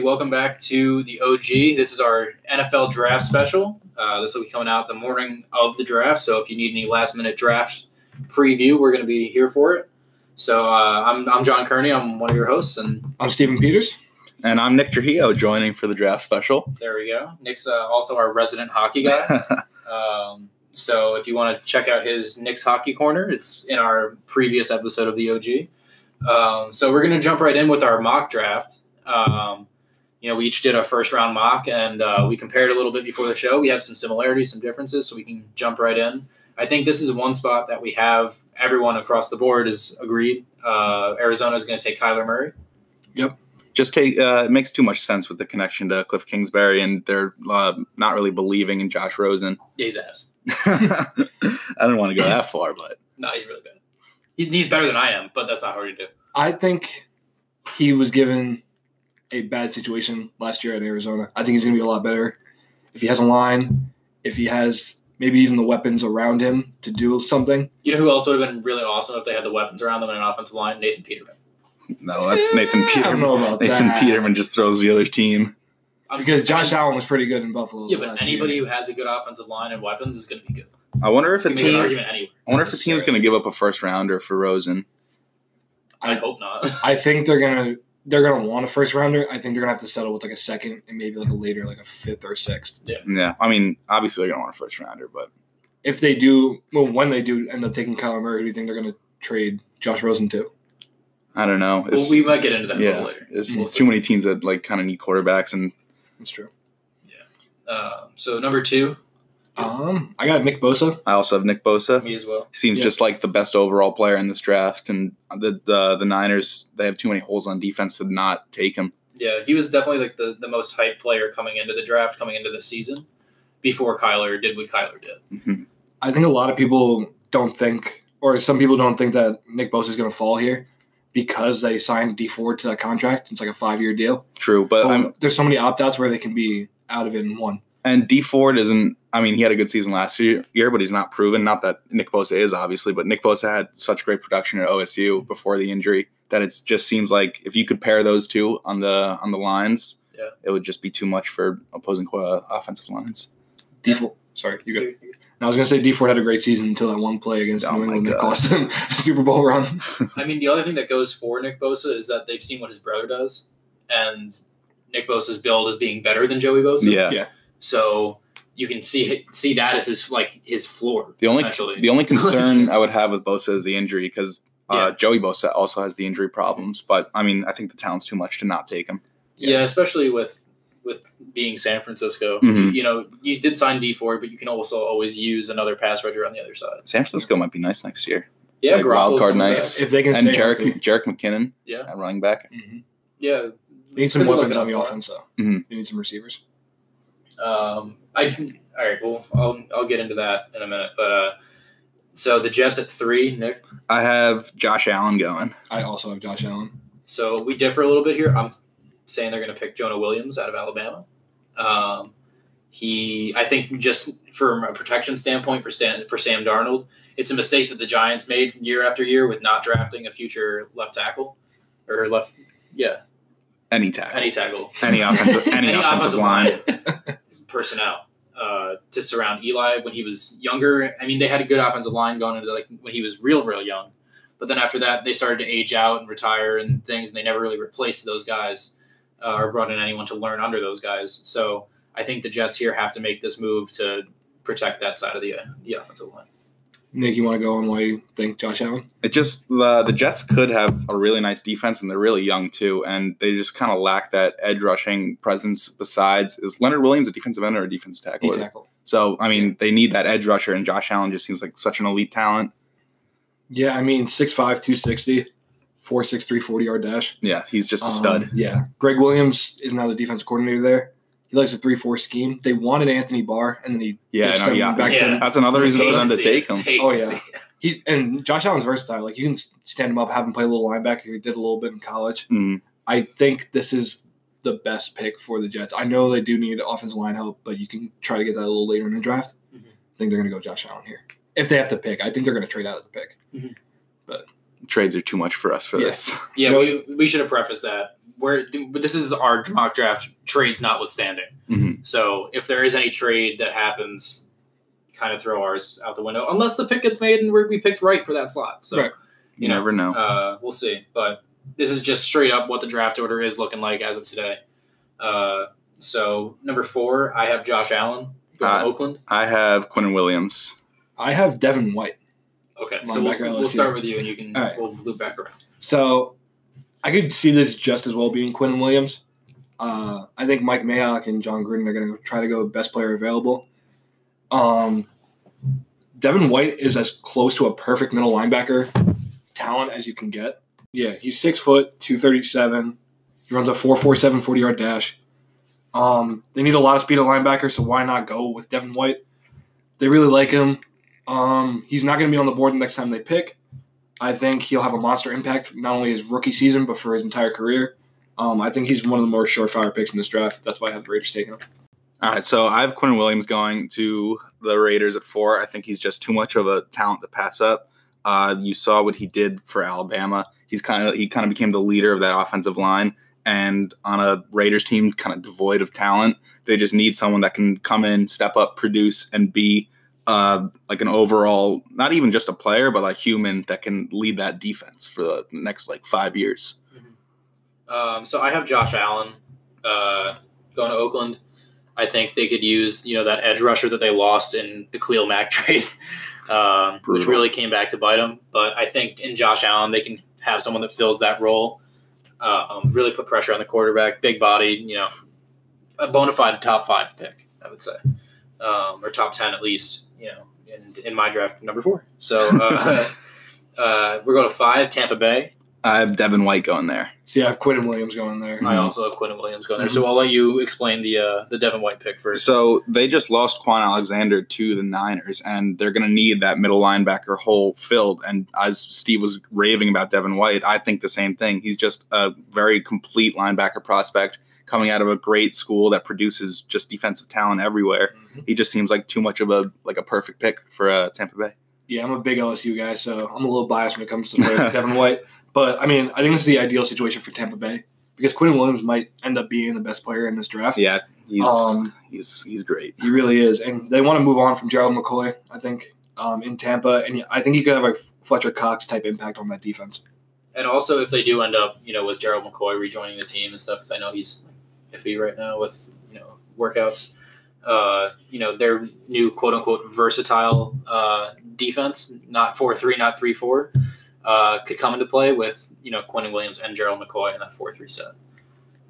Hey everybody, welcome back to the OG. This is our NFL draft special. Uh, this will be coming out the morning of the draft, so if you need any last minute draft preview, we're going to be here for it. So uh, I'm, I'm John Kearney. I'm one of your hosts, and I'm Stephen Peters. And I'm Nick Trujillo joining for the draft special. there we go. Nick's uh, also our resident hockey guy. Um, so if you want to check out his Nick's Hockey Corner, it's in our previous episode of the OG. Um, so we're going to jump right in with our mock draft. Um, you know, we each did a first round mock and uh, we compared a little bit before the show. We have some similarities, some differences, so we can jump right in. I think this is one spot that we have everyone across the board is agreed. Uh, Arizona is going to take Kyler Murray. Yep. Just take uh, it makes too much sense with the connection to Cliff Kingsbury, and they're uh, not really believing in Josh Rosen. Yeah, he's ass. I didn't want to go that far, but No, he's really bad. He's, he's better than I am, but that's not hard to do. I think he was given a bad situation last year at Arizona. I think he's going to be a lot better if he has a line, if he has maybe even the weapons around him to do something. You know who else would have been really awesome if they had the weapons around them and an offensive line? Nathan Peterman. no, that's Nathan I don't Peterman. know about Nathan that. Peterman just throws the other team. Because Josh Allen was pretty good in Buffalo. Yeah, but last anybody year. who has a good offensive line and weapons is going to be good. I wonder if a You can make an team. I wonder if a team's going to give up a first rounder for Rosen. I hope not. I think they're gonna they're gonna want a first rounder. I think they're gonna have to settle with like a second and maybe like a later, like a fifth or sixth. Yeah, Yeah. I mean, obviously they're going to want a first rounder, but If they do, well, when they do end up taking Kyler Murray, do you think they're gonna trade Josh Rosen too? I don't know. well, we might get into that yeah, later. there's We'll too see. many teams that like kind of need quarterbacks, and That's true. Uh, so number two, Um, I got Nick Bosa. I also have Nick Bosa. me as well. seems Yeah. just like the best overall player in this draft. And the, the the Niners they have too many holes on defense to not take him. Yeah, he was definitely like the, the most hyped player coming into the draft, coming into the season, before Kyler did what Kyler did. Mhm. I think a lot of people don't think, or some people don't think that Nick Bosa is going to fall here because they signed Dee Ford to that contract. It's like a five year deal. True, but But I'm there's so many opt outs where they can be out of it in one. And Dee Ford isn't. I mean, he had a good season last year, year, but he's not proven. Not that Nick Bosa is obviously, but Nick Bosa had such great production at OSU before the injury that it just seems like if you could pair those two on the on the lines, Yeah. it would just be too much for opposing uh, offensive lines. Dee Ford. Sorry, you go. I was going to say Dee Ford had a great season until that one play against Oh New my England that cost him the Super Bowl run. I mean, the other thing that goes for Nick Bosa is that they've seen what his brother does, and Nick Bosa's build is being better than Joey Bosa. Yeah. Yeah. So you can see see that as his like his floor. The only essentially. the only concern I would have with Bosa is the injury because uh, Yeah. Joey Bosa also has the injury problems. But I mean, I think the talent's too much to not take him. yeah, especially with with being San Francisco. Mhm. You know, you did sign Dee Ford, but you can also always use another pass rusher on the other side. San Francisco might be nice next year. Yeah, Like wild card nice. back. if they can and stay Jerick healthy. Jerick McKinnon Yeah, at running back. Mhm. yeah. They need some weapons on the up for it. offense, though. Mhm. They need some receivers. Um, I all right. Well, I'll I'll get into that in a minute. But uh, so the Jets at three, Nick. I have Josh Allen going. I also have Josh Allen. So we differ a little bit here. I'm saying they're going to pick Jonah Williams out of Alabama. Um, he, I think, just from a protection standpoint for Stan, for Sam Darnold, it's a mistake that the Giants made year after year with not drafting a future left tackle or left, yeah, Any tackle. any tackle, Any offensive any, offensive, line. personnel uh, to surround Eli when he was younger. I mean, they had a good offensive line going into like when he was real, real young. But then after that, they started to age out and retire and things, and they never really replaced those guys uh, or brought in anyone to learn under those guys. So I think the Jets here have to make this move to protect that side of the uh, the offensive line. Nick, you want to go on why you think Josh Allen? It just the the Jets could have a really nice defense and they're really young too, and they just kind of lack that edge rushing presence. Besides, is Leonard Williams a defensive end or a defensive tackle? tackle. So I mean, they need that edge rusher, and Josh Allen just seems like such an elite talent. Yeah, I mean, 6'5", 260, 4'6", 40 yard dash. Yeah, he's just a Um, stud. yeah. Gregg Williams is now the defensive coordinator there. He likes a 3-4 scheme. They wanted Anthony Barr, and then he Yeah, no, him yeah. back Yeah. to That's another reason Hate for them to take him. Oh, yeah. he and Josh Allen's versatile. Like you can stand him up, have him play a little linebacker. He did a little bit in college. Mm. I think this is the best pick for the Jets. I know they do need offensive line help, but you can try to get that a little later in the draft. Mhm. I think they're going to go Josh Allen here if they have to pick. I think they're going to trade out of the pick. But trades are too much for us for Yeah. this. Yeah, No. we, we should have prefaced that. We're, but this is our mock draft trades notwithstanding. Mhm. So if there is any trade that happens, kind of throw ours out the window, unless the pick gets made and we're, we picked right for that slot. So Right. You know, never know. uh, we'll see. But this is just straight up what the draft order is looking like as of today. Uh, so number four, I have Josh Allen going Uh, Oakland. I have Quinn Williams. I have Devin White. Okay, so we'll, we'll start with you, and you can All right. we'll loop back around. So I could see this just as well being Quinn Williams. Uh, I think Mike Mayock and Jon Gruden are going to try to go best player available. Um, Devin White is as close to a perfect middle linebacker talent as you can get. Yeah, he's six foot, two thirty seven. He runs a four four seven 40 yard dash. Um, they need a lot of speed at linebacker, so why not go with Devin White? They really like him. Um, he's not going to be on the board the next time they pick. I think he'll have a monster impact not only his rookie season but for his entire career. Um, I think he's one of the more surefire picks in this draft. That's why I have the Raiders taking him. All right, so I have Quinn Williams going to the Raiders at four. I think he's just too much of a talent to pass up. Uh, you saw what he did for Alabama. He's kind of he kind of became the leader of that offensive line, and on a Raiders team kind of devoid of talent, they just need someone that can come in, step up, produce, and be uh, like an overall, not even just a player, but a human that can lead that defense for the next like five years. Um, so I have Josh Allen uh, going to Oakland. I think they could use you know that edge rusher that they lost in the Khalil Mack trade, um, which really came back to bite them. But I think in Josh Allen they can have someone that fills that role, uh, um, really put pressure on the quarterback, big body, you know, a bona fide top five pick, I would say, um, or top ten at least. You know, in, in my draft number four. So uh, uh, we're going to five, Tampa Bay. I have Devin White going there. See, I have Quinn Williams going there. I Mhm. also have Quinn Williams going there. So I'll let you explain the uh, the Devin White pick first. So they just lost Kwon Alexander to the Niners, and they're going to need that middle linebacker hole filled. And as Steve was raving about Devin White, I think the same thing. He's just a very complete linebacker prospect coming out of a great school that produces just defensive talent everywhere. Mhm. He just seems like too much of a like a perfect pick for uh, Tampa Bay. Yeah, I'm a big LSU guy, so I'm a little biased when it comes to player Devin White. But I mean, I think this is the ideal situation for Tampa Bay because Quinn Williams might end up being the best player in this draft. Yeah, he's Um, he's he's great. He really is, and they want to move on from Gerald McCoy. I think um, in Tampa, and I think he could have a Fletcher Cox type impact on that defense. and also, if they do end up, you know, with Gerald McCoy rejoining the team and stuff, because I know he's iffy right now with you know workouts. Uh, you know, their new quote unquote versatile uh, defense, not four three, not three four, uh, could come into play with you know Quentin Williams and Gerald McCoy in that four three set.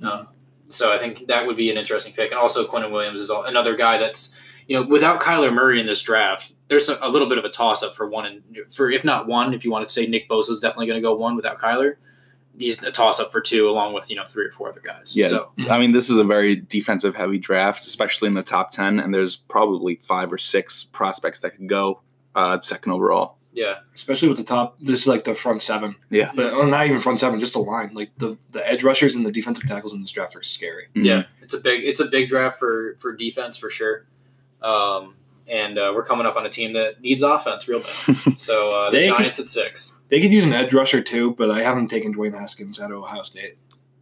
Uh, so I think that would be an interesting pick, and also Quentin Williams is al- another guy that's you know without Kyler Murray in this draft, there's a, a little bit of a toss up for one and for if not one, if you want to say Nick Bosa is definitely going to go one without Kyler, he's a toss up for two along with you know three or four other guys. Yeah. So I mean, this is a very defensive heavy draft, especially in the top 10, and there's probably five or six prospects that could go uh, second overall. yeah, especially with the top. This is like the front seven. Yeah. but well, not even front seven, just the line. Like the the edge rushers and the defensive tackles in this draft are scary. yeah, it's a big it's a big draft for for defense for sure. Um, and uh, we're coming up on a team that needs offense real bad. So uh, the They could- Giants at six. They could use an edge rusher too, but I haven't taken Dwayne Haskins out of Ohio State.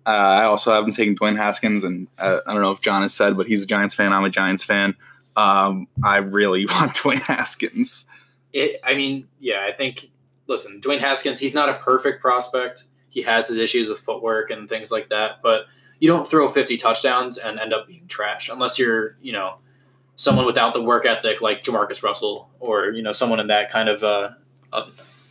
Uh, I also haven't taken Dwayne Haskins, and uh, I don't know if John has said, but he's a Giants fan. I'm a Giants fan. Um, I really want Dwayne Haskins. It, I mean, yeah, I think. Listen, Dwayne Haskins, he's not a perfect prospect. He has his issues with footwork and things like that, but you don't throw 50 touchdowns and end up being trash unless you're, you know, someone without the work ethic like JaMarcus Russell or, you know, someone in that kind of uh,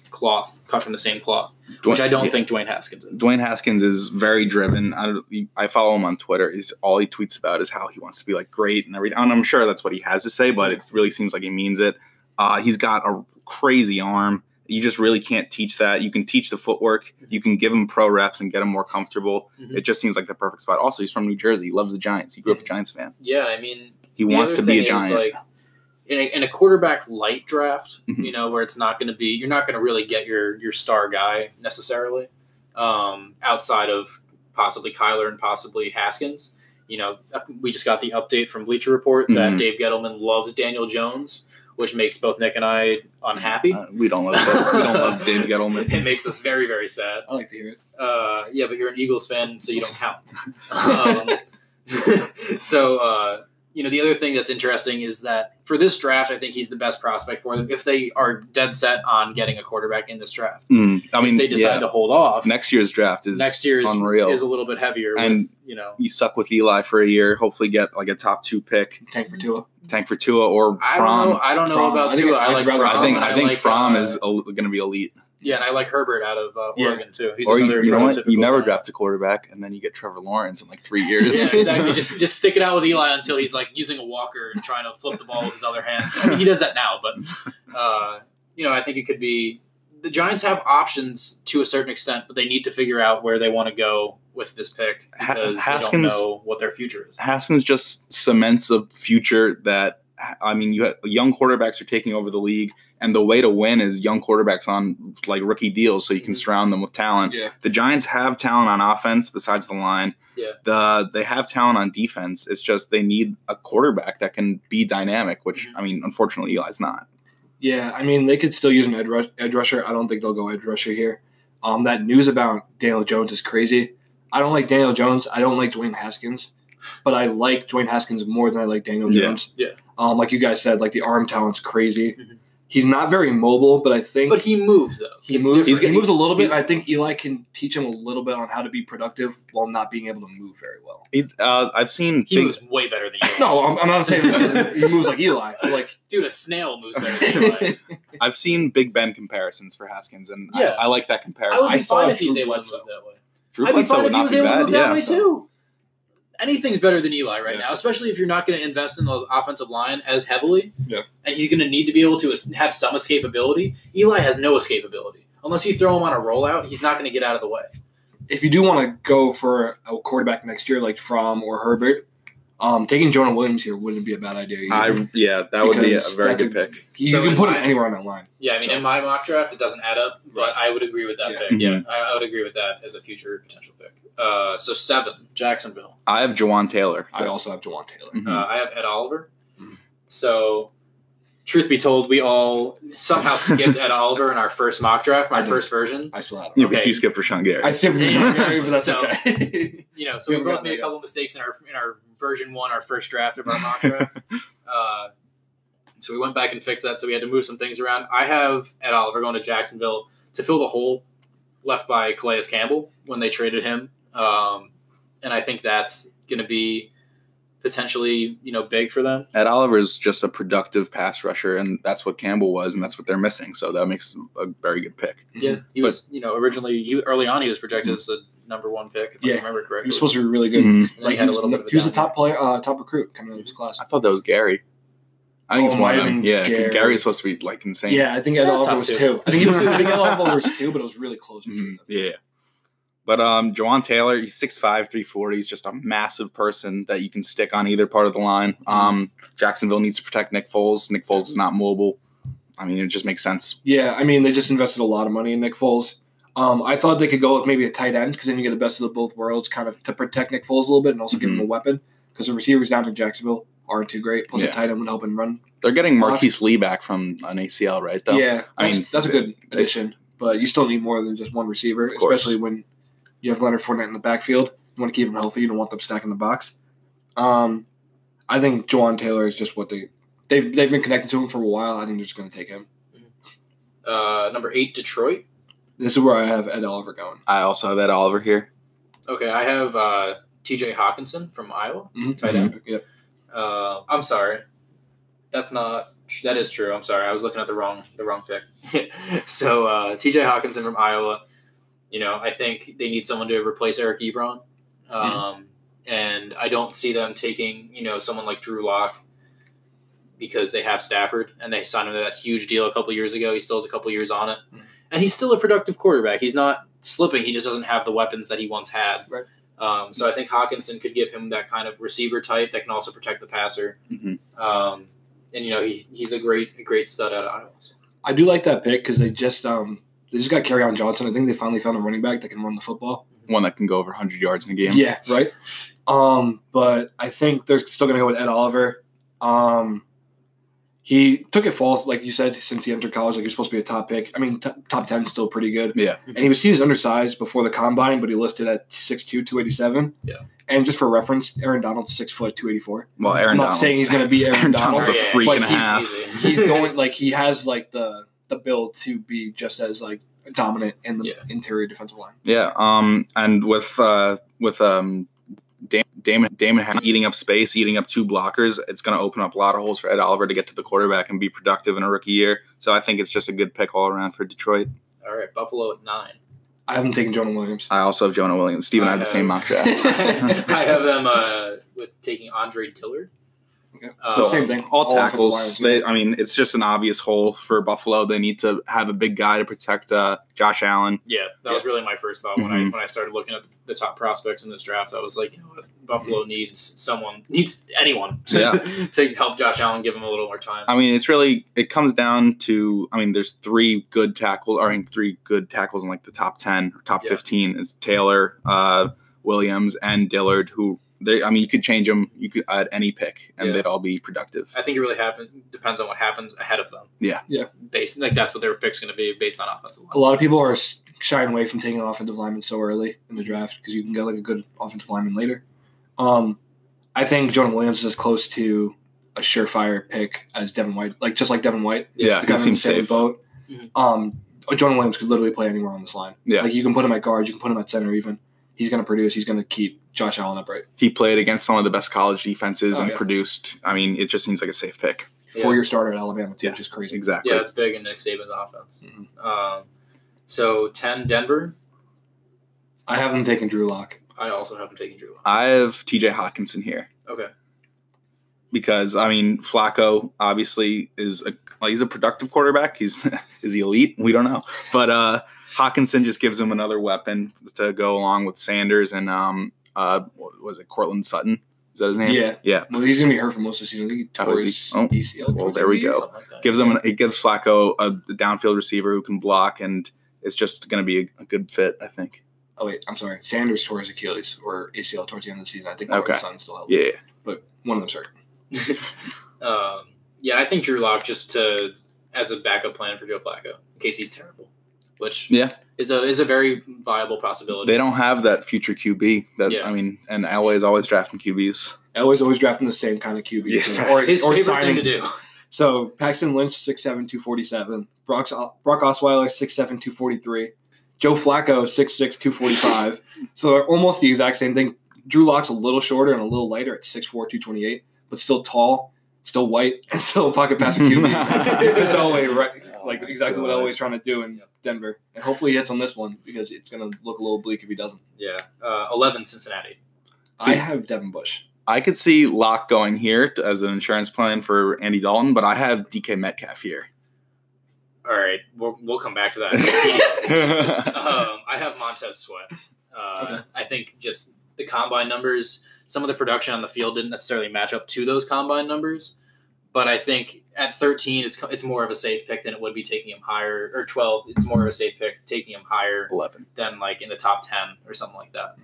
cloth, cut from the same cloth, which I don't yeah. think Dwayne Haskins is. Dwayne Haskins is very driven. I, I follow him on Twitter. He's all he tweets about is how he wants to be like great and everything. And I'm sure that's what he has to say, but it really seems like he means it. Uh, he's got a crazy arm. You just really can't teach that. You can teach the footwork. You can give him pro reps and get him more comfortable. Mhm. It just seems like the perfect spot. Also, he's from New Jersey. He loves the Giants. He grew up a Giants fan. Yeah, I mean, He the wants to be a Giant. like, in a, in a quarterback light draft, Mhm. you know, where it's not going to be, you're not going to really get your your star guy necessarily, um, outside of possibly Kyler and possibly Haskins. You know, uh, we just got the update from Bleacher Report that Mhm. Dave Gettleman loves Daniel Jones, which makes both Nick and I unhappy. Uh, we don't love that. we don't love Dave Gettleman. it makes us very very sad. I like to hear it. Uh, yeah, but you're an Eagles fan, so you don't count. um, so, uh, you know, the other thing that's interesting is that for this draft, I think he's the best prospect for them if they are dead set on getting a quarterback in this draft. Mm, I mean, if they decide yeah. to hold off, next year's draft is next year is, unreal. is a little bit heavier. And- with, you know, you suck with Eli for a year, hopefully get like a top two pick, Tank for Tua. tank for Tua or I don't know. Fromm. I don't know Fromm. about I Tua. I I'd like Fromm. I think and I think like, Fromm uh, is going to be elite. Yeah, and I like Herbert out of uh, Yeah. Oregon too. He's or you, another you know what? You never guy. draft a quarterback, and then you get Trevor Lawrence in like three years. Yeah, exactly. just just stick it out with Eli until he's like using a walker and trying to flip the ball with his other hand. I mean, he does that now, but uh, you know, I think it could be the Giants have options to a certain extent, but they need to figure out where they want to go with this pick Ha- because they don't Haskins- know what their future is. Haskins just cements a future that I mean, you have, young quarterbacks are taking over the league, and the way to win is young quarterbacks on like rookie deals, so you can Mhm. surround them with talent. Yeah. The Giants have talent on offense besides the line. Yeah. The they have talent on defense. It's just they need a quarterback that can be dynamic, which Mhm. I mean, unfortunately, Eli's not. Yeah, I mean they could still use an edge, rush, edge rusher. I don't think they'll go edge rusher here. Um, that news about Daniel Jones is crazy. I don't like Daniel Jones. I don't like Dwayne Haskins, but I like Dwayne Haskins more than I like Daniel Yeah. Jones. Yeah. Um, like you guys said, like the arm talent's crazy. Mhm. He's not very mobile, but I think But he moves though. he It's moves. different. He moves a little bit. I think Eli can teach him a little bit on how to be productive while not being able to move very well. He's, uh, I've seen He big, moves way better than Eli. No, I'm, I'm not saying he moves like Eli, but like dude, a snail moves better than Eli. I've seen Big Ben comparisons for Haskins, and Yeah. I, I like that comparison. I comparison. would I be saw fine if he's able to move that way. Drew I'd be Bledsoe fine if he not was be able to bad. move that Yeah, way so- too. Anything's better than Eli right Yeah. now, especially if you're not going to invest in the offensive line as heavily. Yeah. And he's going to need to be able to have some escapability. Eli has no escapability. Unless you throw him on a rollout, he's not going to get out of the way. if you do want to go for a quarterback next year, like Fromm or Herbert, um, taking Jonah Williams here wouldn't be a bad idea. either. I yeah, that would be a very that's good pick. you So can put my- him anywhere on that line. Yeah, I mean, So- in my mock draft, it doesn't add up, but I would agree with that Yeah. pick. Mhm. Yeah, I, I would agree with that as a future potential pick. Uh, so seven, Jacksonville. I have Jawaan Taylor. I also have Jawaan Taylor. Mhm. Uh, I have Ed Oliver. Mhm. So, truth be told, we all somehow skipped Ed Oliver in our first mock draft, my first version. I still have him. yeah, okay. you skipped Rashan Gary. I still have him, but that's So- okay. You know, so We we, both made a there couple mistakes in our in our version one, our first draft of our mock draft. uh, so we went back and fixed that. So we had to move some things around. I have Ed Oliver going to Jacksonville to fill the hole left by Calais Campbell when they traded him, um, and I think that's going to be potentially you know big for them. Ed Oliver's just a productive pass rusher, and that's what Campbell was, and that's what they're missing. So that makes a very good pick. Yeah, he was. You know, originally he, early on he was projected as the number one pick. If Yeah. I remember he correctly. was supposed to be really good. Mhm. Like he he had a was, little bit of a he was the top player, uh, top recruit coming out of his class. I thought that was Gary. I think Oh, it's one might of have them. Yeah, Gary. Gary is supposed to be like insane. Yeah, I think Ed Yeah, Oliver top was two. two. I think he was. I think Ed Oliver was two, but it was really close. between Mhm. yeah. But um, Jawaan Taylor, he's 6'5", 340. He's just a massive person that you can stick on either part of the line. Mm-hmm. Um, Jacksonville needs to protect Nick Foles. Nick Foles is not mobile. I mean, it just makes sense. Yeah, I mean they just invested a lot of money in Nick Foles. Um, I thought they could go with maybe a tight end because then you get the best of the both worlds, kind of to protect Nick Foles a little bit and also give him a weapon because the receivers down in Jacksonville aren't too great. Plus Yeah. a tight end would help him run. They're getting Marquise Lee back from an ACL, right? Though. Yeah, I that's, mean, that's a good they- addition, but you still need more than just one receiver, especially when you have Leonard Fournette in the backfield. You want to keep him healthy. You don't want them stacking the box. Um, I think Jawaan Taylor is just what they they've they've been connected to him for a while. I think they're just going to take him. uh, number eight, Detroit. This is where I have Ed Oliver going. I also have Ed Oliver here. Okay, I have uh, T.J. Hockenson from Iowa. Mm-hmm. Tight end. Yep. Uh, I'm sorry, that's not. That is true. I'm sorry. I was looking at the wrong the wrong pick. so uh, T.J. Hockenson from Iowa. You know, I think they need someone to replace Eric Ebron, um, and I don't see them taking you know someone like Drew Lock because they have Stafford and they signed him to that huge deal a couple years ago. He still has a couple years on it, Mhm. And he's still a productive quarterback. He's not slipping. He just doesn't have the weapons that he once had. Right. Um, so I think Hockenson could give him that kind of receiver type that can also protect the passer. Mhm. Um, and you know he, he's a great a great stud out of Iowa. So. I do like that pick because they just um they just got Kerryon Johnson. I think they finally found a running back that can run the football. One that can go over 100 yards in a game. Yeah, right. Um, but I think they're still gonna go with Ed Oliver. Um, he took it false, like you said, since he entered college. Like you're supposed to be a top pick. I mean, t- top ten still pretty good. Yeah. and he was seen as undersized before the combine, but he listed at 6'2", 287. Yeah. And just for reference, Aaron Donald's six foot two eighty four. Well, Aaron I'm not Donald. saying he's going to be Aaron, Aaron Donald. Donald's a freak but and a he's- half. easy. He's going like he has like the the build to be just as like dominant in the Yeah. interior defensive line. Yeah. Um. And with uh with um. Dam- Damon Damon eating up space, eating up two blockers. It's going to open up a lot of holes for Ed Oliver to get to the quarterback and be productive in a rookie year. So I think it's just a good pick all around for Detroit. All right, Buffalo at nine. I haven't taken Jonah Williams. I also have Jonah Williams. Steven, I have the same mock draft. I have them uh, with taking Andre Dillard. Okay. Um, So Same thing. All offensive tackles. lines, They, I mean, it's just an obvious hole for Buffalo. They need to have a big guy to protect uh, Josh Allen. Yeah, that was really my first thought when I Mhm. when I started looking at the top prospects in this draft. I was like, you know what, Buffalo needs someone needs anyone to, Yeah. to help Josh Allen, give him a little more time. I mean, it's really it comes down to. I mean, there's three good tackles, or I mean, three good tackles in like the top ten or top Yeah. fifteen is Taylor, uh, Williams, and Dillard. Who they? I mean, you could change them. You could add any pick, and Yeah. they'd all be productive. I think it really happen depends on what happens ahead of them. Yeah. Yeah. Based like that's what their pick's going to be based on offensive line. A lot of people are shying away from taking an offensive lineman so early in the draft because you can get like a good offensive lineman later. Um, I think Jonah Williams is as close to a surefire pick as Devin White, like just like Devin White. Yeah, the he guy in seems same safe. boat. Mhm. Um, Jonah Williams could literally play anywhere on this line. Yeah. like you can put him at guard, you can put him at center. Even he's going to produce. He's going to keep Josh Allen upright. He played against some of the best college defenses Oh, and yeah. produced. I mean, it just seems like a safe pick. Yeah. Four year starter at Alabama too, Yeah. which is crazy. Exactly. Yeah, it's big in Nick Saban's offense. Mhm. Um, so ten Denver. I have them taking Drew Lock. I also haven't taken Drew. Lock. I have T.J. Hockenson here. Okay. because I mean Flacco obviously is a well, he's a productive quarterback. He's is he elite? We don't know, but uh, Hockenson just gives him another weapon to go along with Sanders and um uh what was it Courtland Sutton? Is that his name? Yeah. yeah. Well, he's going to be hurt for most of the season. I think he Oh, tore is his Oh, ACL. well, there we go. Like. Gives him an, it gives Flacco a, downfield receiver who can block, and it's just going to be a, a good fit. I think. Oh wait, I'm sorry. Sanders tore his Achilles or ACL towards the end of the season. I think Cortland Okay. Sutton's still healthy, Yeah. but one of them's hurt. um, yeah, I think Drew Lock just to as a backup plan for Joe Flacco in case he's terrible, which Yeah. is a is a very viable possibility. They don't have that future QB. That Yeah. I mean, and Elway is always drafting QBs. Elway's always drafting the same kind of QB, Yeah, too. facts. or, His or favorite signing. thing to do. So Paxton Lynch, 6'7", 247. Brock's, Brock Osweiler, 6'7", 243. Joe Flacco, 6'6", 245. so they're almost the exact same thing. Drew Lock's a little shorter and a little lighter at 6'4", 228, but still tall, still white, and still a pocket passing QB. it's Elway, right? Like exactly what I Elway's trying to do in Denver. And hopefully he hits on this one because it's going to look a little bleak if he doesn't. Yeah, uh, eleven Cincinnati. I have Devin Bush. I could see Lock going here as an insurance plan for Andy Dalton, but I have DK Metcalf here. All right, we'll, we'll come back to that. um, I have Montez Sweat. Uh, Okay. I think just the combine numbers, some of the production on the field didn't necessarily match up to those combine numbers. But I think at 13, it's it's more of a safe pick than it would be taking him higher, or 12, it's more of a safe pick taking him higher Eleven. than like in the top 10 or something like that.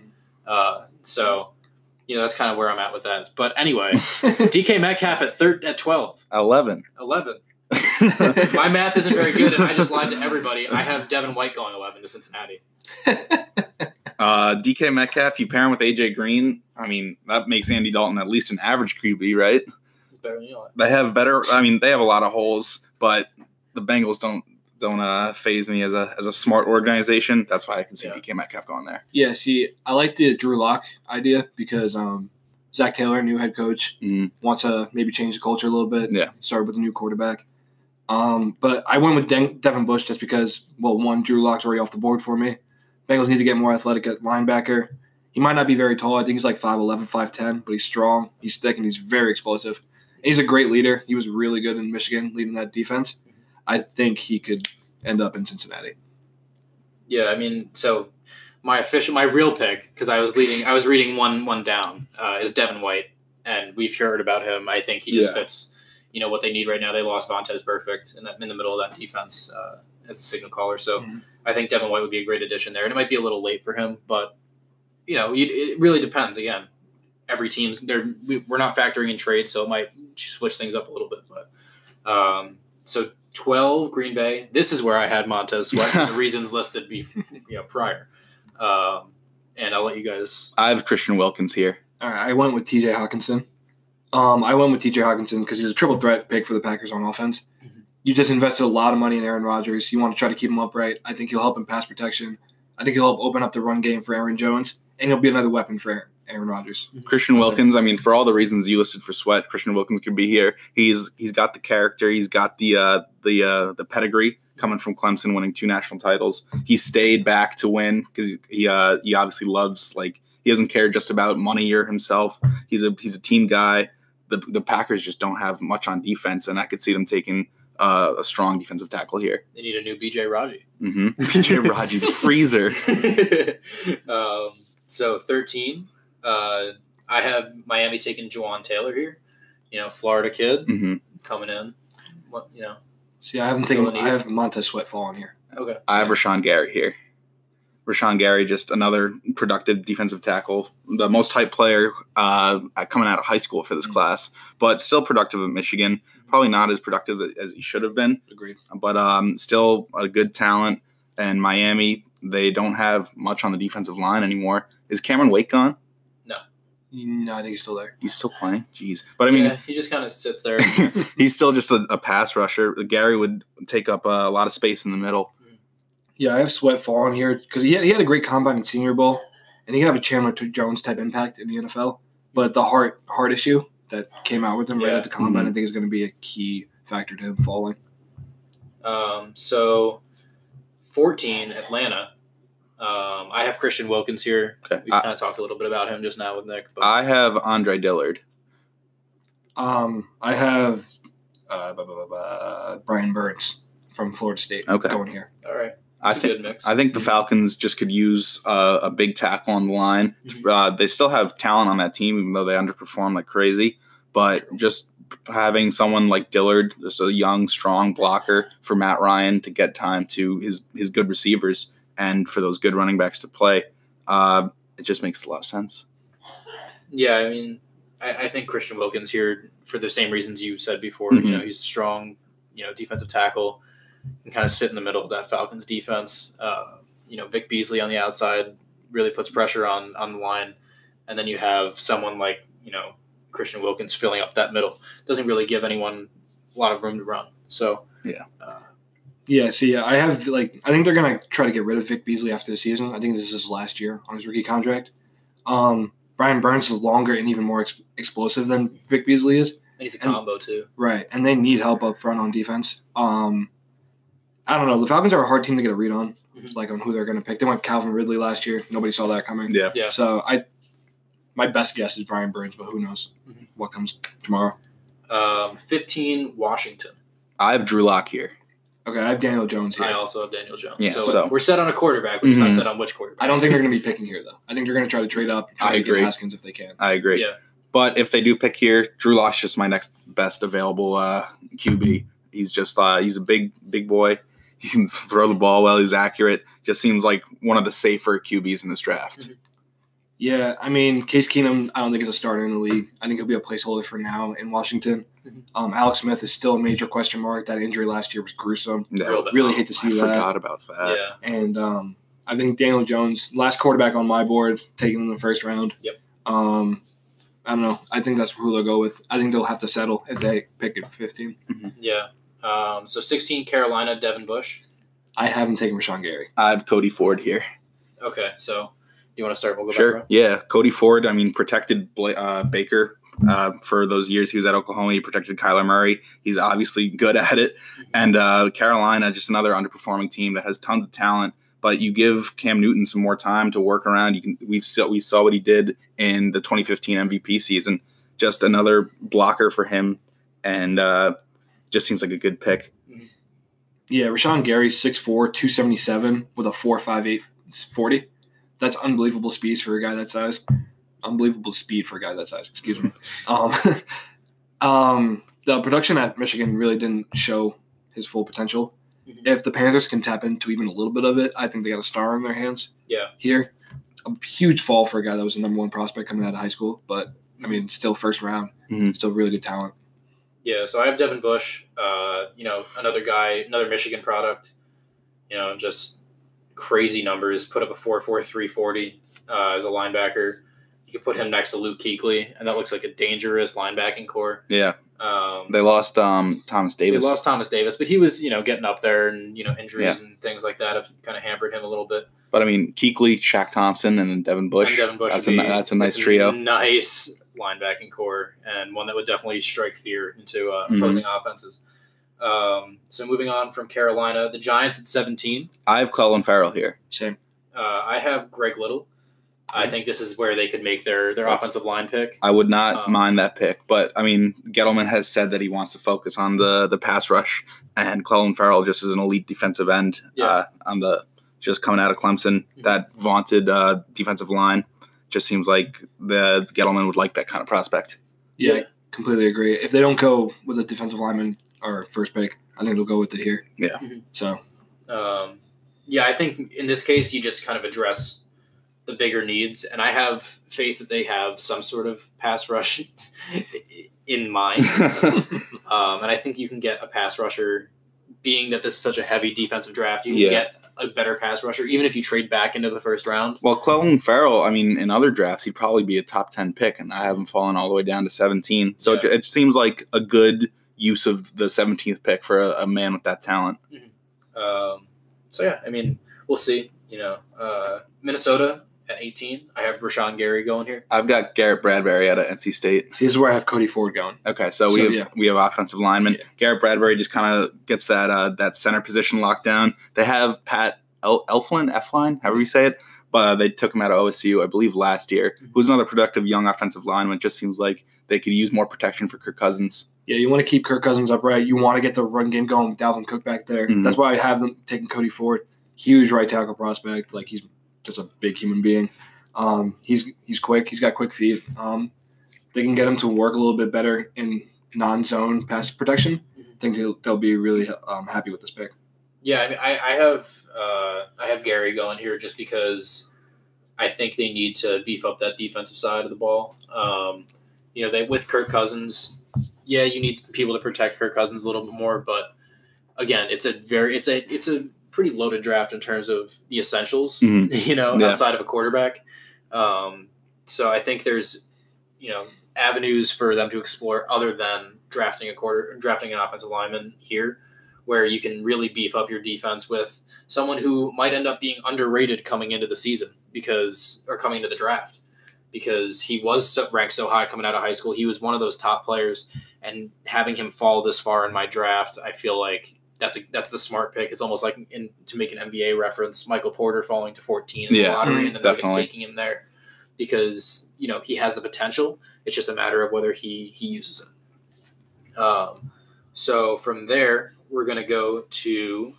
Uh, so, you know, that's kind of where I'm at with that. But anyway, DK Metcalf at thir- at 12, Eleven. 11. My math isn't very good, and I just lied to everybody. I have Devin White going 11 to Cincinnati. uh, DK Metcalf. You pair him with AJ Green. I mean, that makes Andy Dalton at least an average QB, right? It's better than you. They have better. I mean, they have a lot of holes, but the Bengals don't don't uh, phase me as a as a smart organization. That's why I can see Yeah. DK Metcalf going there. Yeah, see, I like the Drew Lock idea because um, Zac Taylor, new head coach, Mhm. wants to maybe change the culture a little bit. Yeah. Start with a new quarterback. Um, but I went with Den- Devin Bush just because, well, one, Drew Lock's already off the board for me. Bengals need to get more athletic at linebacker. He might not be very tall. I think he's like 5'11, 5'10, but he's strong. He's thick and he's very explosive. And he's a great leader. He was really good in Michigan leading that defense. I think he could end up in Cincinnati. Yeah, I mean, so my official, my real pick, because I was leading, I was reading one one down, uh, is Devin White, and we've heard about him. I think he just Yeah. fits, you know, what they need right now. They lost Vontaze Burfict in that in the middle of that defense uh, as a signal caller, so Mhm. I think Devin White would be a great addition there, and it might be a little late for him, but you know, you, it really depends. Again, every team's they're we, we're not factoring in trades, so it might switch things up a little bit, but. Um, so 12 Green Bay. This is where I had Montez Sweat for the reasons listed be, you know, prior. Um, and I'll let you guys. I have Christian Wilkins here. All right, I went with T.J. Hockenson. Um, I went with T.J. Hockenson because he's a triple threat pick for the Packers on offense. Mhm. You just invested a lot of money in Aaron Rodgers. You want to try to keep him upright. I think he'll help in pass protection. I think he'll help open up the run game for Aaron Jones, and he'll be another weapon for Aaron Rodgers. Christian Wilkins, I mean, for all the reasons you listed for Sweat, Christian Wilkins could be here. He's he's got the character, he's got the uh, the uh, the pedigree coming from Clemson, winning two national titles. He stayed back to win because he uh, he obviously loves like he doesn't care just about money or himself. He's a he's a team guy. The the Packers just don't have much on defense, and I could see them taking uh, a strong defensive tackle here. They need a new BJ Raji. Mm-hmm. BJ Raji, the freezer. um, so 13. Uh, I have Miami taking Jawaan Taylor here. You know, Florida kid hmm coming in. What you know? See, I haven't taken. I have Montez Sweat falling here. Okay. I have Rashan Gary here. Rashan Gary, just another productive defensive tackle, the most hype player uh, coming out of high school for this Mhm. class, but still productive at Michigan. Probably not as productive as he should have been, Agreed. but um, still a good talent. And Miami, they don't have much on the defensive line anymore. Is Cameron Wake gone? No, no, I think he's still there. He's still playing. Jeez, but I mean, yeah, he just kind of sits there. he's still just a, a pass rusher. Gary would take up a lot of space in the middle. Yeah, I have Sweat falling here because he had, he had a great combine in Senior Bowl, and he can have a Chandler Jones type impact in the NFL. But the heart heart issue that came out with him right Yeah. at the combine. I think is going to be a key factor to him falling. Um, so 14, Atlanta. Um, I have Christian Wilkins here. Okay. We I, kind of talked a little bit about him just now with Nick. But I have Andre Dillard. Um, I have uh, blah, blah, blah, blah, Brian Burns from Florida State Okay. going here. all right, I it's a think good mix. I think the Falcons just could use uh, a big tackle on the line. Mhm. Uh, they still have talent on that team, even though they underperform like crazy. But True. just having someone like Dillard, just a young, strong blocker for Matt Ryan to get time to his his good receivers and for those good running backs to play, uh, it just makes a lot of sense. Yeah, I mean, I, I think Christian Wilkins here for the same reasons you said before. Mhm. You know, he's strong. You know, defensive tackle can kind of sit in the middle of that Falcons defense. Uh, you know, Vic Beasley on the outside really puts pressure on on the line, and then you have someone like you know Christian Wilkins filling up that middle. Doesn't really give anyone a lot of room to run. So Yeah. uh, Yeah, see, I have like I think they're gonna try to get rid of Vic Beasley after the season. I think this is his last year on his rookie contract. Um, Brian Burns is longer and even more ex- explosive than Vic Beasley is. and he's a And- combo too. Right, and they need help up front on defense. Um, I don't know. The Falcons are a hard team to get a read on, Mhm. like on who they're going to pick. They went Calvin Ridley last year. Nobody saw that coming. Yeah. Yeah. So I, my best guess is Brian Burns, but who knows Mhm. what comes tomorrow. Um, Fifteen Washington. I have Drew Lock here. Okay, I have Daniel Jones here. I also have Daniel Jones. Yeah, so, so- we're set on a quarterback. We're just not set on which quarterback. I don't think they're going to be picking here though. I think they're going to try to trade up. Try I to agree. Get Haskins if they can. I agree. Yeah. But if they do pick here, Drew Lock's just my next best available uh, QB. He's just uh, he's a big big boy. He can throw the ball well. He's accurate. Just seems like one of the safer QBs in this draft. Yeah, I mean Case Keenum. I don't think is a starter in the league. I think he'll be a placeholder for now in Washington. Mhm. Um, Alex Smith is still a major question mark. That injury last year was gruesome. Yeah, Real. Really hate to I see that. I forgot about that. yeah. And um, I think Daniel Jones, last quarterback on my board, taken in the first round. Yep. Um, I don't know. I think that's who they'll go with. I think they'll have to settle if they pick at 15. Yeah. Um, so 16 Carolina, Devin Bush. I haven't taken Rashan Gary. I have Cody Ford here. Okay, so you want to start? We'll go Sure. back. Yeah, Cody Ford. I mean, protected Bla- uh, Baker uh, for those years he was at Oklahoma. He protected Kyler Murray. He's obviously good at it. bro. And uh, Carolina, just another underperforming team that has tons of talent. But you give Cam Newton some more time to work around. You can we've saw, we saw what he did in the 2015 MVP season. Just another blocker for him, and uh, just seems like a good pick. Yeah, Rashan Gary's 6'4", 277 with a 4.58 40. That's unbelievable speed for a guy that size. Unbelievable speed for a guy that size. Excuse me. um, um, the production at Michigan really didn't show his full potential. Mhm. If the Panthers can tap into even a little bit of it, I think they got a star in their hands. Yeah. Here, a huge fall for a guy that was the number one prospect coming out of high school, but I mean, still first round, Mhm. still really good talent. Yeah, so I have Devin Bush, uh, you know, another guy, another Michigan product, you know, just crazy numbers, put up a 4.43 40 uh, as a linebacker. You could put him next to Luke Kuechly, and that looks like a dangerous linebacking core. Yeah, Um, they lost um, Thomas Davis. they lost Thomas Davis, but he was, you know, getting up there, and you know, injuries Yeah. and things like that have kind of hampered him a little bit. But I mean, Kuechly, Shaq Thompson, and then Devin Bush. and Devin Bush that's a be, that's a nice that's trio. nice linebacking core, and one that would definitely strike fear into uh, Mhm. opposing offenses. Um, so moving on from Carolina, the Giants at 17. I have Clelin Ferrell here. Same. Uh, I have Greg Little. I think this is where they could make their their That's- offensive line pick. I would not Um, mind that pick, but I mean, Gettleman has said that he wants to focus on the the pass rush, and Clelin Ferrell just is an elite defensive end Yeah. uh, on the just coming out of Clemson. Mhm. That vaunted uh, defensive line just seems like the Gettleman would like that kind of prospect. Yeah, Yeah. I completely agree. If they don't go with a defensive lineman or first pick, I think they'll go with it here. Yeah. Mhm. So Um, yeah, I think in this case you just kind of address the bigger needs, and I have faith that they have some sort of pass rush in mind. Um, and I think you can get a pass rusher, being that this is such a heavy defensive draft, you can Yeah. get a better pass rusher, even if you trade back into the first round. well, Clelin Ferrell, I mean, in other drafts, he'd probably be a top 10 pick, and I haven't fallen all the way down to 17. So it, Yeah. it seems like a good use of the 17th pick for a, a man with that talent. Um, so yeah, I mean, we'll see. You know, uh, Minnesota at 18. I have Rashan Gary going here. I've got Garrett Bradbury out of NC State. see, this is where I have Cody Ford going. Okay, so we So, have yeah. we have offensive linemen. Yeah. Garrett Bradbury just kind of gets that uh, that center position locked down. They have Pat El- Elflin, Efline, however you say it, but they took him out of OSU, I believe, last year. Who's another productive young offensive lineman? It Just seems like they could use more protection for Kirk Cousins. Yeah, you want to keep Kirk Cousins upright. You want to get the run game going with Dalvin Cook back there. Mhm. That's why I have them taking Cody Ford. Huge right tackle prospect. Like he's just a big human being. Um, he's he's quick. He's got quick feet. Um, they can get him to work a little bit better in non-zone pass protection. I think they'll, they'll be really um, happy with this pick. Yeah, I mean, I, I have uh, I have Gary going here just because I think they need to beef up that defensive side of the ball. Um, you know, they with Kirk Cousins, yeah, you need people to protect Kirk Cousins a little bit more, but again, it's a very it's a it's a pretty loaded draft in terms of the essentials. Mhm. You know, Yeah. outside of a quarterback. Um, so I think there's you know avenues for them to explore other than drafting a quarter drafting an offensive lineman here where you can really beef up your defense with someone who might end up being underrated coming into the season because or coming into the draft because he was so, ranked so high coming out of high school. He was one of those top players, and having him fall this far in my draft, I feel like that's a that's the smart pick. It's almost like in, to make an NBA reference, Michael Porter falling to 14 in Yeah, the lottery, mm, and the Nuggets taking him there because you know he has the potential. It's just a matter of whether he he uses it. Um, so from there, we're gonna go to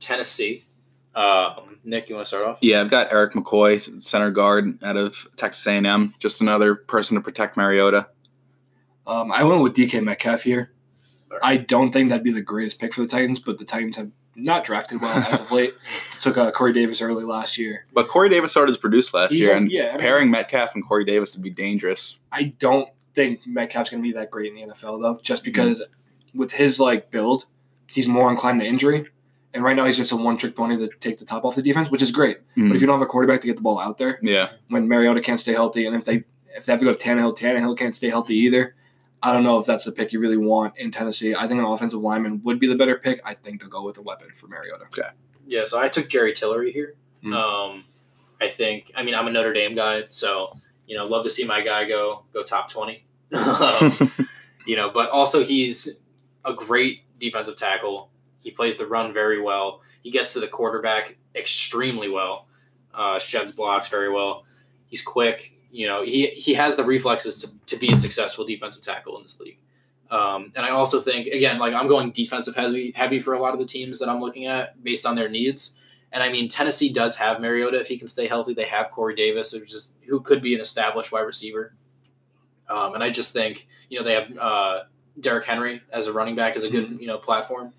Tennessee. Um, Nick, you want to start off? Yeah, I've got Erik McCoy, center guard out of Texas A&M. Just another person to protect Mariota. Um, I went with DK Metcalf here. I don't think that'd be the greatest pick for the Titans, but the Titans have not drafted well as of late. Took uh, Corey Davis early last year. But Corey Davis started to produce last He's year, a- and yeah, I mean- pairing Metcalf and Corey Davis would be dangerous. I don't think Metcalf's going to be that great in the NFL though, just because with his like build, he's more inclined to injury. And right now he's just a one-trick pony to take the top off the defense, which is great. But Mhm. if you don't have a quarterback to get the ball out there, Yeah, when Mariota can't stay healthy, and if they if they have to go to Tannehill, Tannehill can't stay healthy either. I don't know if that's the pick you really want in Tennessee. I think an offensive lineman would be the better pick. I think they'll go with a weapon for Mariota. Okay. Yeah, so I took Jerry Tillery here. Mm. Um, I think. I mean, I'm a Notre Dame guy, so you know, love to see my guy go go top twenty. Um, you know, but also he's a great defensive tackle. He plays the run very well. He gets to the quarterback extremely well. Uh, sheds blocks very well. He's quick. You know, he he has the reflexes to, to be a successful defensive tackle in this league. Um, and I also think again, like I'm going defensive heavy heavy for a lot of the teams that I'm looking at based on their needs. And I mean, Tennessee does have Mariota if he can stay healthy. They have Corey Davis, who just who could be an established wide receiver. Um, and I just think you know they have uh, Derrick Henry as a running back is a good you know platform,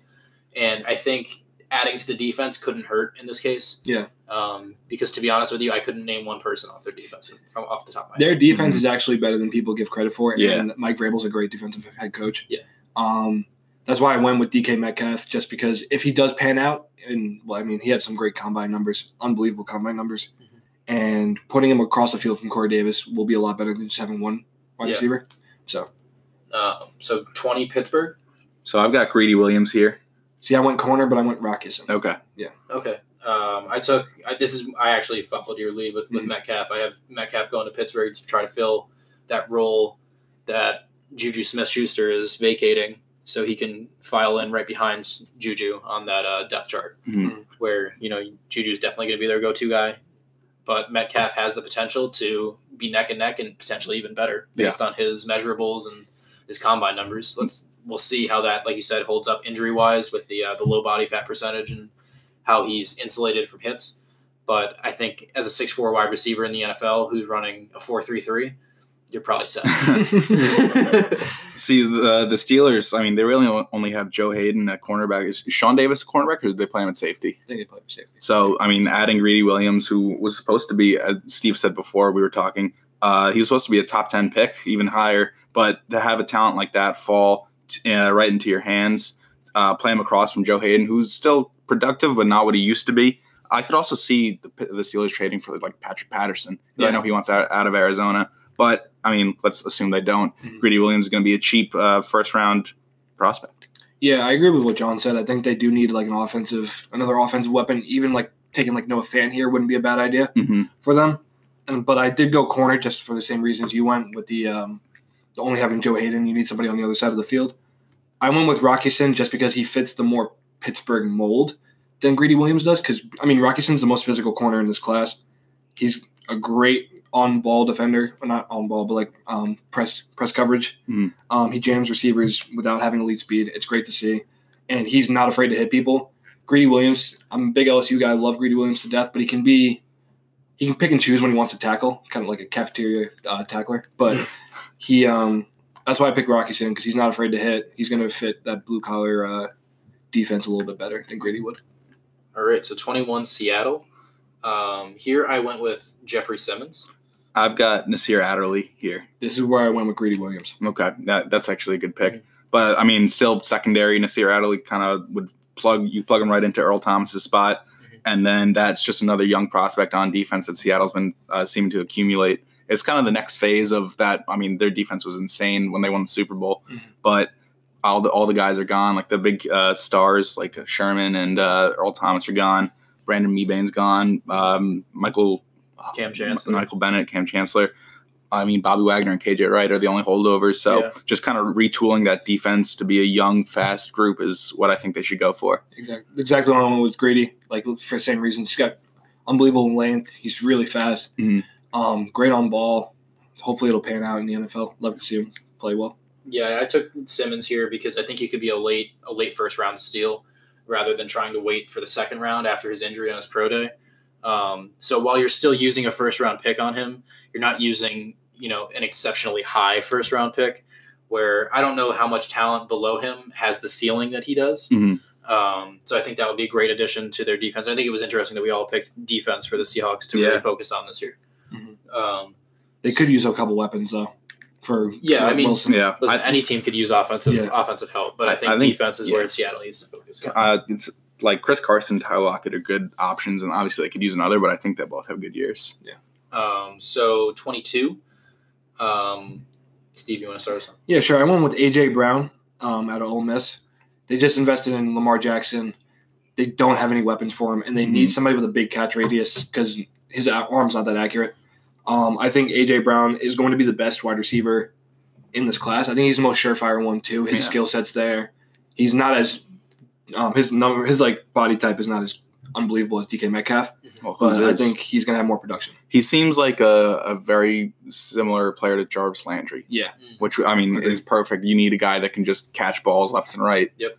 and I think adding to the defense couldn't hurt in this case. Yeah. Um, because to be honest with you, I couldn't name one person off their defense from off the top of my Their head. defense is actually better than people give credit for. Yeah. And Mike Vrabel's a great defensive head coach. Yeah. Um, that's why I went with DK Metcalf, just because if he does pan out, and well, I mean, he had some great combine numbers, unbelievable combine numbers, Mhm. and putting him across the field from Corey Davis will be a lot better than just having one wide Yeah. receiver. So, Um, so 20 Pittsburgh. So I've got Greedy Williams here. See, I went corner, but I went Rock Ya-Sin. Okay. Yeah. Okay. Um, I took I, this is I actually followed your lead with, with Mhm. Metcalf. I have Metcalf going to Pittsburgh to try to fill that role that Juju Smith Schuster is vacating, so he can file in right behind Juju on that uh, depth chart, Mhm. where you know Juju's definitely going to be their go-to guy, but Metcalf has the potential to be neck and neck and potentially even better based on his measurables and his combine numbers. Let's we'll see how that, like you said, holds up injury wise with the uh, the low body fat percentage and how he's insulated from hits. But I think as a six four wide receiver in the NFL who's running a four three three, you're probably set. See the the Steelers. I mean, they really only have Joe Haden at cornerback. Is Sean Davis a cornerback, or did they play him at safety? I think they play for safety. So I mean, adding Greedy Williams, who was supposed to be, as Steve said before, we were talking. Uh, he was supposed to be a top ten pick, even higher. But to have a talent like that fall t- uh, right into your hands, uh, play him across from Joe Haden, who's still productive but not what he used to be. I could also see the, the Steelers trading for like Patrick Peterson. I know he wants out, out of Arizona, but I mean, let's assume they don't. Mhm. Greedy Williams is going to be a cheap uh, first round prospect. Yeah, I agree with what John said. I think they do need like an offensive, another offensive weapon. Even like taking like Noah Fant here wouldn't be a bad idea hmm for them. And but I did go corner just for the same reasons you went with the um, only having Joe Haden. You need somebody on the other side of the field. I went with Rock Ya-Sin just because he fits the more Pittsburgh mold than Greedy Williams does. Because I mean, Rock Ya-Sin's the most physical corner in this class. He's a great on ball defender, well, not on ball, but like um, press press coverage. Mhm. Um, he jams receivers without having elite speed. It's great to see, and he's not afraid to hit people. Greedy Williams, I'm a big LSU guy. I love Greedy Williams to death, but he can be he can pick and choose when he wants to tackle, kind of like a cafeteria uh, tackler. But he, um, that's why I picked Rock Ya-Sin because he's not afraid to hit. He's going to fit that blue collar uh, defense a little bit better than Grady would. All right, so 21 Seattle. Um, here I went with Jeffrey Simmons. I've got Nasir Adderley here. This is where I went with Greedy Williams. Okay, that, that's actually a good pick. Mhm. But I mean, still secondary. Nasir Adderley kind of would plug you plug him right into Earl Thomas's spot, Mhm. and then that's just another young prospect on defense that Seattle's been uh, seeming to accumulate. It's kind of the next phase of that. I mean, their defense was insane when they won the Super Bowl, Mhm. but all the all the guys are gone. Like the big uh, stars, like Sherman and uh, Earl Thomas are gone. Brandon Mebane's gone. Um, Michael Cam Chancellor. Michael Bennett, Cam Chancellor. I mean, Bobby Wagner and KJ Wright are the only holdovers. So Yeah. just kind of retooling that defense to be a young, fast group is what I think they should go for. Exactly, exactly what I with Grady. Like for the same reason, he's got unbelievable length. He's really fast. Mhm. Um, great on ball. Hopefully, it'll pan out in the NFL. Love to see him play well. Yeah, I took Simmons here because I think he could be a late a late first round steal rather than trying to wait for the second round after his injury on his pro day. Um, so while you're still using a first round pick on him, you're not using you know an exceptionally high first round pick. Where I don't know how much talent below him has the ceiling that he does. Mhm. Um, so I think that would be a great addition to their defense. I think it was interesting that we all picked defense for the Seahawks to Yeah. really focus on this year. Um, They could use a couple weapons though. For Yeah, I mean- Wilson. Yeah, listen, I, any team could use offensive Yeah. offensive help, but I think, I think- defense is yeah. where Seattle needs to focus. uh, it's like Chris Carson, and Tyler Lockett are good options, and obviously they could use another, but I think they both have good years. Yeah. Um, so 22. Um, Steve, you want to start us off? Yeah, sure. I went with AJ Brown um, out of Ole Miss. They just invested in Lamar Jackson. They don't have any weapons for him, and they need somebody with a big catch radius because his arm's not that accurate. Um, I think AJ Brown is going to be the best wide receiver in this class. I think he's the most surefire one too. His Yeah. skill set's there. He's not as um, his number, his like body type is not as unbelievable as DK Metcalf, Well, whose but I think he's going to have more production. he seems like a, a very similar player to Jarvis Landry. Yeah. which I mean Agreed. is perfect. You need a guy that can just catch balls left and right. Yep.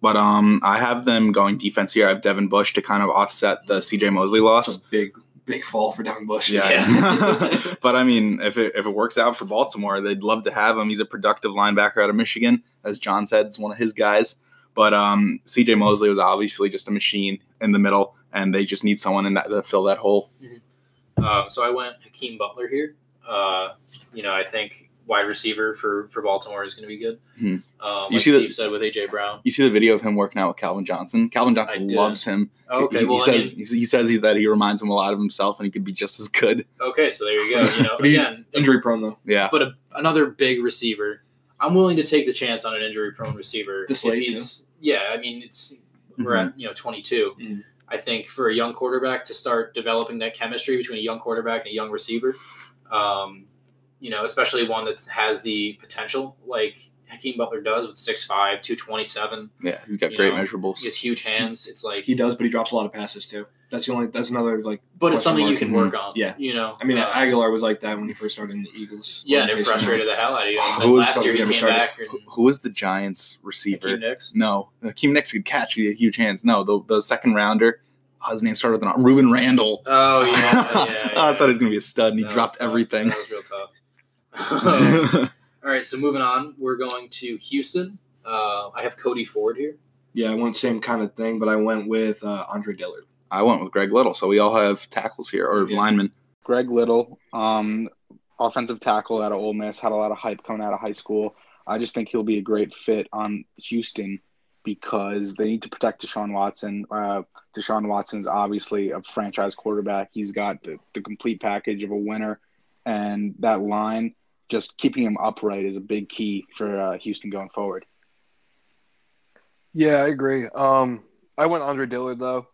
But um, I have them going defense here. I have Devin Bush to kind of offset the C.J. Mosley loss. A big, big fall for Devin Bush. Yeah. Yeah. but I mean, if it, if it works out for Baltimore, they'd love to have him. He's a productive linebacker out of Michigan, as John said, it's one of his guys. But um, C.J. Mosley was obviously just a machine in the middle, and they just need someone in that to fill that hole. Um, so I went Hakeem Butler here. Uh, you know, I think wide receiver for for Baltimore is going to be good. Hmm. Um, You like see the- Steve said with AJ Brown. You see the video of him working out with Calvin Johnson. Calvin Johnson loves him. Okay, he, well, he I says mean, he says he's that he reminds him a lot of himself, and he could be just as good. okay, so there you go. You know, But he's again, injury prone though. Yeah, but a, another big receiver. I'm willing to take the chance on an injury prone receiver. This if late, he's yeah, I mean it's we're Mm-hmm. at you know 22. Mhm. I think for a young quarterback to start developing that chemistry between a young quarterback and a young receiver, um, you know, especially one that has the potential like Hakeem Butler does with 6'5", 227. yeah, he's got great know, measurables. He has huge hands. It's like, He does, but he drops a lot of passes too. That's the only. That's another like. but it's question something you can Mhm. work on. Yeah. you know. I mean, Uh, Agholor was like that when he first started in the Eagles. yeah, and it organization. frustrated the hell out of you. And Who then was last year he came started- back and Who, who was the Giants receiver? Hakeem Nicks. No, Hakeem Nicks could catch. He had huge hands. No, the, the second rounder. oh, his name started with an Rueben Randle. Oh yeah, yeah, Oh, yeah. I thought he was gonna be a stud, and he That dropped tough. everything. That was real tough. All right, so moving on, we're going to Houston. Uh, I have Cody Ford here. Yeah, I went same kind of thing, but I went with uh, Andre Dillard. I went with Greg Little, so we all have tackles here or Yeah. linemen. Greg Little, um, offensive tackle out of Ole Miss, had a lot of hype coming out of high school. I just think he'll be a great fit on Houston because they need to protect Deshaun Watson. Uh, Deshaun Watson is obviously a franchise quarterback. He's got the, the complete package of a winner, and that line, just keeping him upright, is a big key for uh, Houston going forward. Yeah, I agree. Um, I went Andre Dillard though.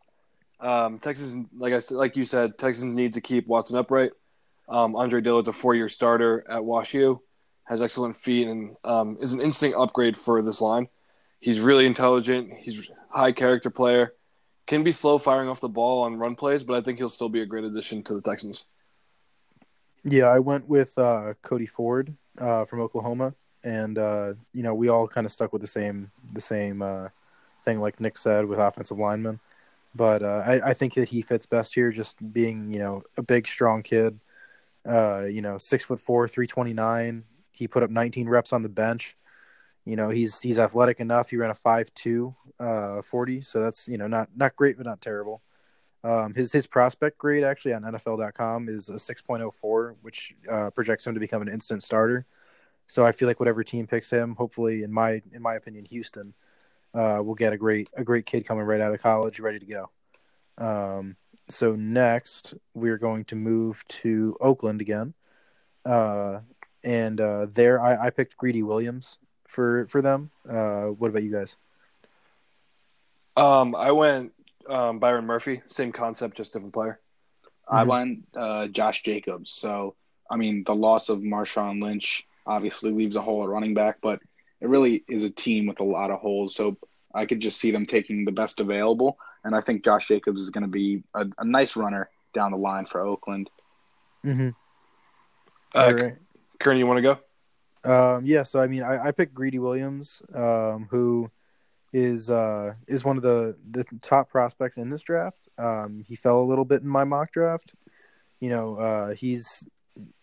Um, Texas, like I like you said, Texans need to keep Watson upright. Um, Andre Dillard's a four-year starter at Wash U, has excellent feet, and um, is an instant upgrade for this line. He's really intelligent. He's high character player. Can be slow firing off the ball on run plays, but I think he'll still be a great addition to the Texans. Yeah, I went with uh, Cody Ford uh, from Oklahoma, and uh, you know we all kind of stuck with the same the same uh, thing, like Nick said, with offensive linemen. But uh, I, I think that he fits best here, just being you know a big, strong kid. Uh, you know, six foot four, three twenty nine. He put up nineteen reps on the bench. You know, he's he's athletic enough. He ran a five two forty, so that's you know not not great, but not terrible. Um, his his prospect grade actually on NFL.com is a 6.04, which uh, projects him to become an instant starter. So I feel like whatever team picks him, hopefully, in my in my opinion, Houston, uh, will get a great a great kid coming right out of college, ready to go. Um, so next we're going to move to Oakland again, uh, and uh, there I, I picked Greedy Williams for for them. Uh, what about you guys? Um, I went um, Byron Murphy, same concept, just different player. I Mhm. went uh, Josh Jacobs. So, I mean, the loss of Marshawn Lynch obviously leaves a hole at running back, but it really is a team with a lot of holes. So I could just see them taking the best available. And I think Josh Jacobs is going to be a, a nice runner down the line for Oakland. Mm-hmm. Uh, All right. Kern, you want to go? Um, yeah, so I mean, I, I picked Greedy Williams, um, who is uh, is one of the, the top prospects in this draft. Um, he fell a little bit in my mock draft. You know, uh, he's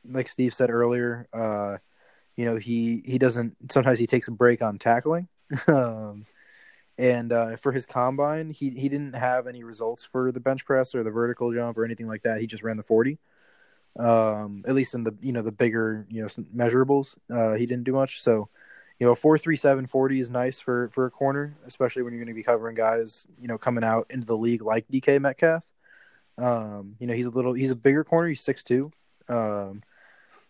like Steve said earlier. Uh, you know, he he doesn't. Sometimes he takes a break on tackling. um, and uh, for his combine, he he didn't have any results for the bench press or the vertical jump or anything like that. He just ran the forty um at least in the you know the bigger you know measurables uh he didn't do much so you know 437 40 is nice for for a corner especially when you're going to be covering guys you know coming out into the league like dk metcalf um you know he's a little he's a bigger corner he's 6'2 um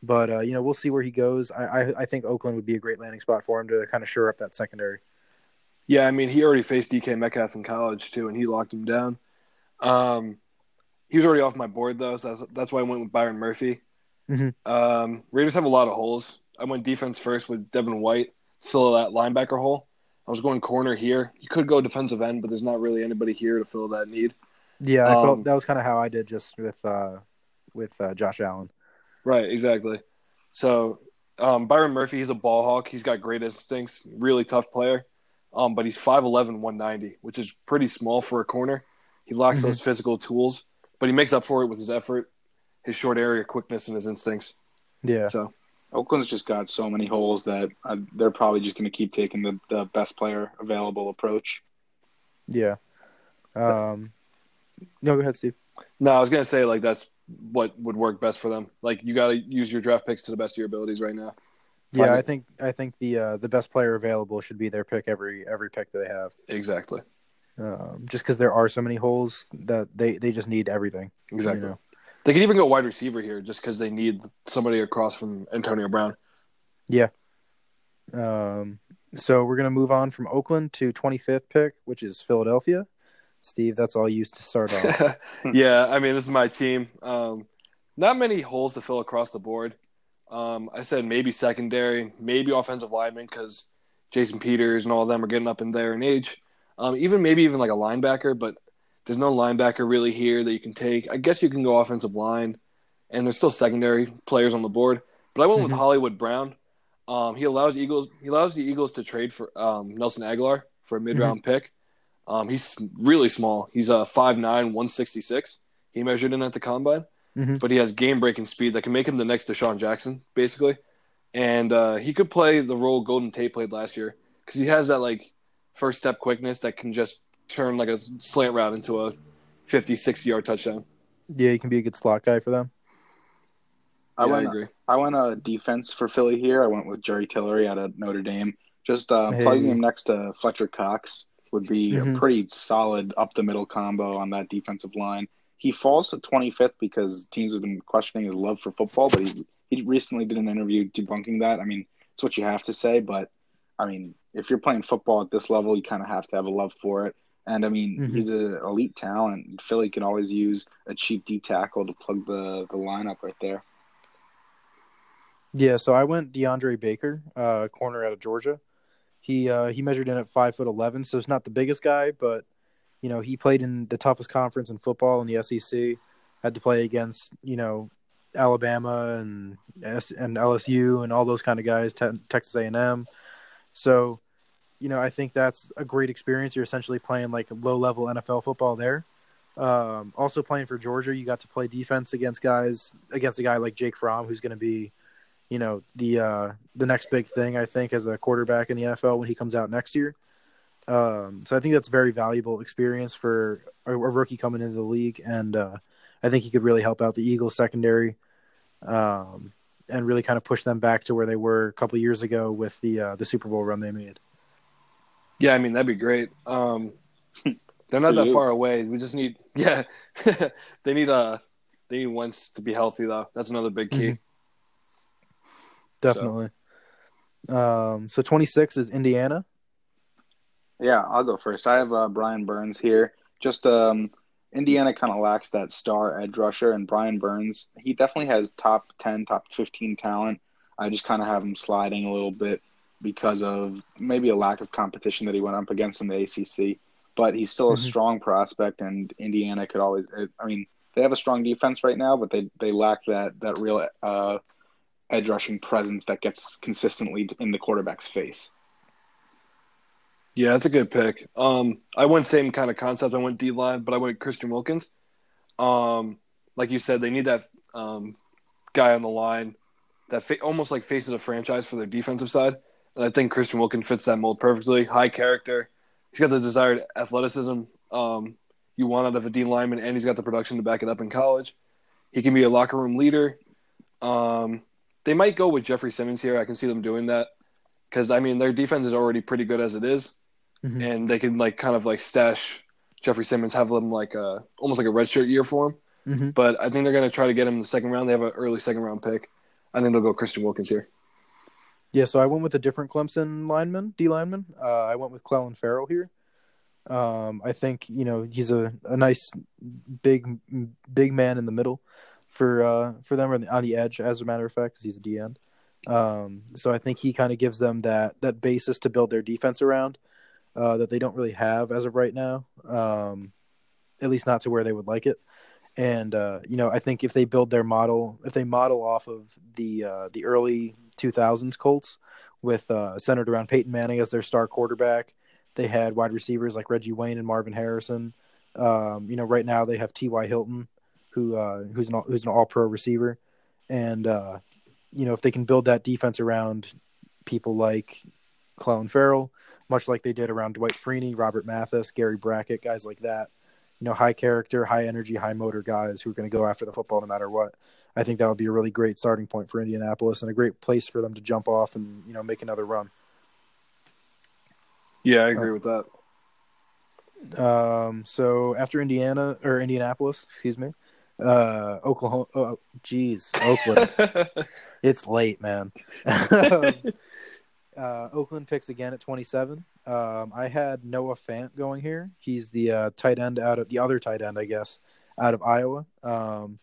but uh you know we'll see where he goes i i, I think oakland would be a great landing spot for him to kind of shore up that secondary Yeah, I mean, he already faced DK Metcalf in college too, and he locked him down. Um, he was already off my board though, so that's, that's why I went with Byron Murphy. Mhm. Um, Raiders have a lot of holes. I went defense first with Devin White, fill that linebacker hole. I was going corner here. You could go defensive end, but there's not really anybody here to fill that need. yeah i Um, felt that was kind of how i did just with uh with uh, josh allen Right, exactly. So um, Byron Murphy, he's a ball hawk. He's got great instincts, really tough player. Um, but he's 5'11", 190, which is pretty small for a corner. He lacks Mhm. those physical tools, but he makes up for it with his effort, his short area quickness, and his instincts. yeah So Oakland's just got so many holes that uh, they're probably just going to keep taking the, the best player available approach. yeah um no go ahead steve no, I was gonna say like that's what would work best for them. Like you got to use your draft picks to the best of your abilities right now. Yeah, Find I think I think the uh, the best player available should be their pick every every pick that they have. exactly, Um, just because there are so many holes that they, they just need everything. you exactly. know? They could even go wide receiver here, just because they need somebody across from Antonio Brown. Yeah. Um, so we're gonna move on from Oakland to 25th pick, which is Philadelphia. Steve, that's all you used to start off. yeah, I mean, this is my team. Um, not many holes to fill across the board. Um, I said maybe secondary, maybe offensive lineman because Jason Peters and all of them are getting up in there in age. Um, even maybe even like a linebacker, but there's no linebacker really here that you can take. I guess you can go offensive line, and there's still secondary players on the board. But I went with Mhm. Hollywood Brown. Um, he allows Eagles. He allows the Eagles to trade for um, Nelson Agholor for a mid round pick. Um, he's really small. He's a uh, 5'9", 166. He measured in at the combine, Mhm. but he has game breaking speed that can make him the next DeSean Jackson, basically. And uh, he could play the role Golden Tate played last year because he has that like first step quickness that can just turn like a slant route into a 50, 60 yard touchdown. yeah, he can be a good slot guy for them. I Yeah, I agree. I went a defense for Philly here. I went with Jerry Tillery out of Notre Dame. Just uh, Hey. plugging him next to Fletcher Cox would be Mhm. a pretty solid up the middle combo on that defensive line. He falls to 25th because teams have been questioning his love for football, but he he recently did an interview debunking that. I mean, it's what you have to say, but I mean, if you're playing football at this level, you kind of have to have a love for it. And I mean, Mhm. he's an elite talent. Philly can always use a cheap D tackle to plug the the lineup right there. Yeah, so I went DeAndre Baker, uh, corner out of Georgia. He uh, he measured in at five foot eleven, so it's not the biggest guy, but you know he played in the toughest conference in football in the SEC. Had to play against you know Alabama and S- and LSU and all those kind of guys, te- Texas A and M. So, you know, I think that's a great experience. You're essentially playing like low level NFL football there. Um, also playing for Georgia, you got to play defense against guys against a guy like Jake Fromm, who's going to be you know the uh, the next big thing I think as a quarterback in the NFL when he comes out next year. Um, so I think that's very valuable experience for a, a rookie coming into the league, and uh, I think he could really help out the Eagles secondary, um, and really kind of push them back to where they were a couple years ago with the uh, the Super Bowl run they made. Yeah, I mean that'd be great. Um, they're not that you. far away. We just need, yeah, they need uh they need Wentz to be healthy though. That's another big key. Mhm. Definitely. Um, so 26 is Indiana. Yeah, I'll go first. I have uh, Brian Burns here. Just um, Indiana kind of lacks that star edge rusher, and Brian Burns, he definitely has top 10, top 15 talent. I just kind of have him sliding a little bit because of maybe a lack of competition that he went up against in the ACC. But he's still a Mhm. strong prospect, and Indiana could always. I mean, they have a strong defense right now, but they they lack that that real uh, edge rushing presence that gets consistently in the quarterback's face. Yeah, that's a good pick. Um, I went same kind of concept. I went D line, but I went Christian Wilkins. Um, like you said, they need that um, guy on the line that fa- almost like faces a franchise for their defensive side, and I think Christian Wilkins fits that mold perfectly. High character, he's got the desired athleticism um, you want out of a D lineman, and he's got the production to back it up in college. He can be a locker room leader. Um, they might go with Jeffrey Simmons here. I can see them doing that because I mean their defense is already pretty good as it is Mhm. and they can like kind of like stash Jeffrey Simmons, have them like a almost like a redshirt year for him. Mhm. But I think they're going to try to get him in the second round. They have an early second round pick. I think they'll go Christian Wilkins here. Yeah, so I went with a different Clemson lineman, D lineman. Uh, I went with Clelin Ferrell here. Um, I think you know he's a, a nice big big man in the middle for uh, for them on the, on the edge, as a matter of fact, because he's a D end. Um, so I think he kind of gives them that that basis to build their defense around uh, that they don't really have as of right now. Um, at least not to where they would like it. And uh, you know, I think if they build their model, if they model off of the uh, the early 2000s Colts with uh, centered around Peyton Manning as their star quarterback, they had wide receivers like Reggie Wayne and Marvin Harrison. Um, you know, right now they have T.Y. Hilton, who uh, who's an who's an All Pro receiver, and uh, you know if they can build that defense around people like Clelin Ferrell, much like they did around Dwight Freeney, Robert Mathis, Gary Brackett, guys like that. You know, high character, high energy, high motor guys who are going to go after the football no matter what. I think that would be a really great starting point for Indianapolis and a great place for them to jump off and you know make another run. Yeah, I agree with that. Um, so after Indiana or Indianapolis, excuse me, uh, Oklahoma. Oh, geez, Oakland. it's late, man. uh, Oakland picks again at 27. Um, I had Noah Fant going here. He's the uh, tight end out of the other tight end, I guess, out of Iowa. Um,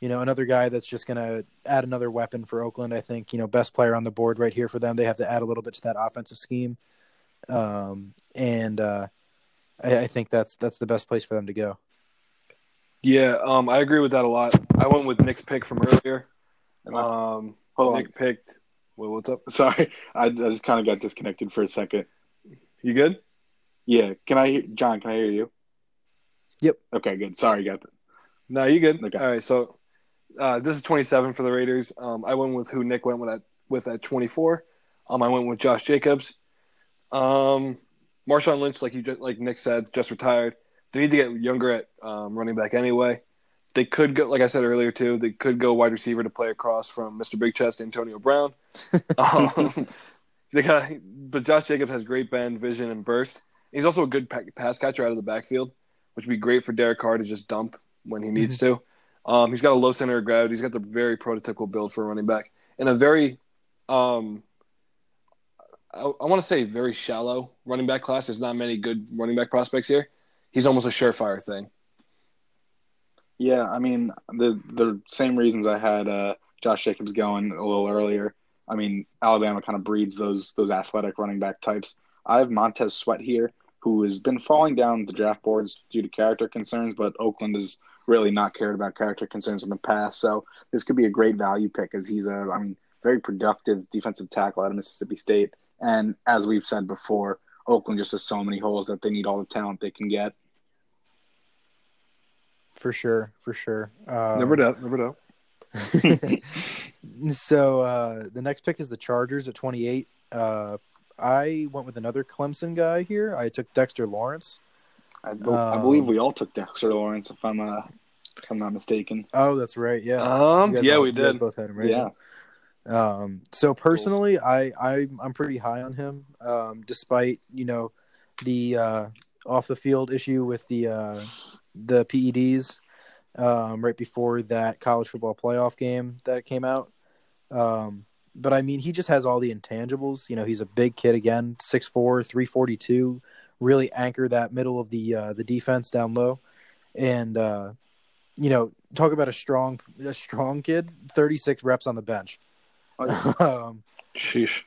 you know, another guy that's just going to add another weapon for Oakland. I think you know, best player on the board right here for them. They have to add a little bit to that offensive scheme, um, and uh, I, I think that's that's the best place for them to go. Yeah, um, I agree with that a lot. I went with Nick's pick from earlier. Um, Hold Nick picked. Well, what's up? Sorry, I, I just kind of got disconnected for a second. You good? Yeah, can I, hear John? Can I hear you? Yep. Okay, good. Sorry, got that. No, you good. Okay. All right, so uh, this is 27 for the Raiders. Um, I went with who Nick went with at with at 24. Um, I went with Josh Jacobs. Um, Marshawn Lynch, like you just, like Nick said, just retired. They need to get younger at um, running back anyway. They could go, like I said earlier too. They could go wide receiver to play across from Mr. Big Chest Antonio Brown. um, they got, but Josh Jacobs has great bend, vision, and burst. He's also a good pass catcher out of the backfield, which would be great for Derek Carr to just dump when he needs to. Um, he's got a low center of gravity. He's got the very prototypical build for a running back, and a very, um, I, I want to say very shallow running back class. There's not many good running back prospects here. He's almost a surefire thing. Yeah, I mean the the same reasons I had uh, Josh Jacobs going a little earlier. I mean Alabama kind of breeds those those athletic running back types. I have Montez Sweat here, who has been falling down the draft boards due to character concerns, but Oakland has really not cared about character concerns in the past. So this could be a great value pick as he's a, I mean, very productive defensive tackle out of Mississippi State. And as we've said before, Oakland just has so many holes that they need all the talent they can get. For sure, for sure. Um, Never doubt. Never doubt. so uh, the next pick is the Chargers at 28. Uh, I went with another Clemson guy here. I took Dexter Lawrence. I, be- I believe Um, we all took Dexter Lawrence, if I'm uh, if I'm not mistaken. Oh, that's right. Yeah. Um, yeah, all- we did. both had him right. Yeah. Um, so personally, I, I I'm pretty high on him. Um, despite you know the uh, off the field issue with the uh, the PEDs um, right before that college football playoff game that came out. Um, but I mean, he just has all the intangibles. You know, he's a big kid again, 6'4", 342, really anchor that middle of the uh, the defense down low, and uh, you know, talk about a strong a strong kid, thirty six reps on the bench. um, Sheesh.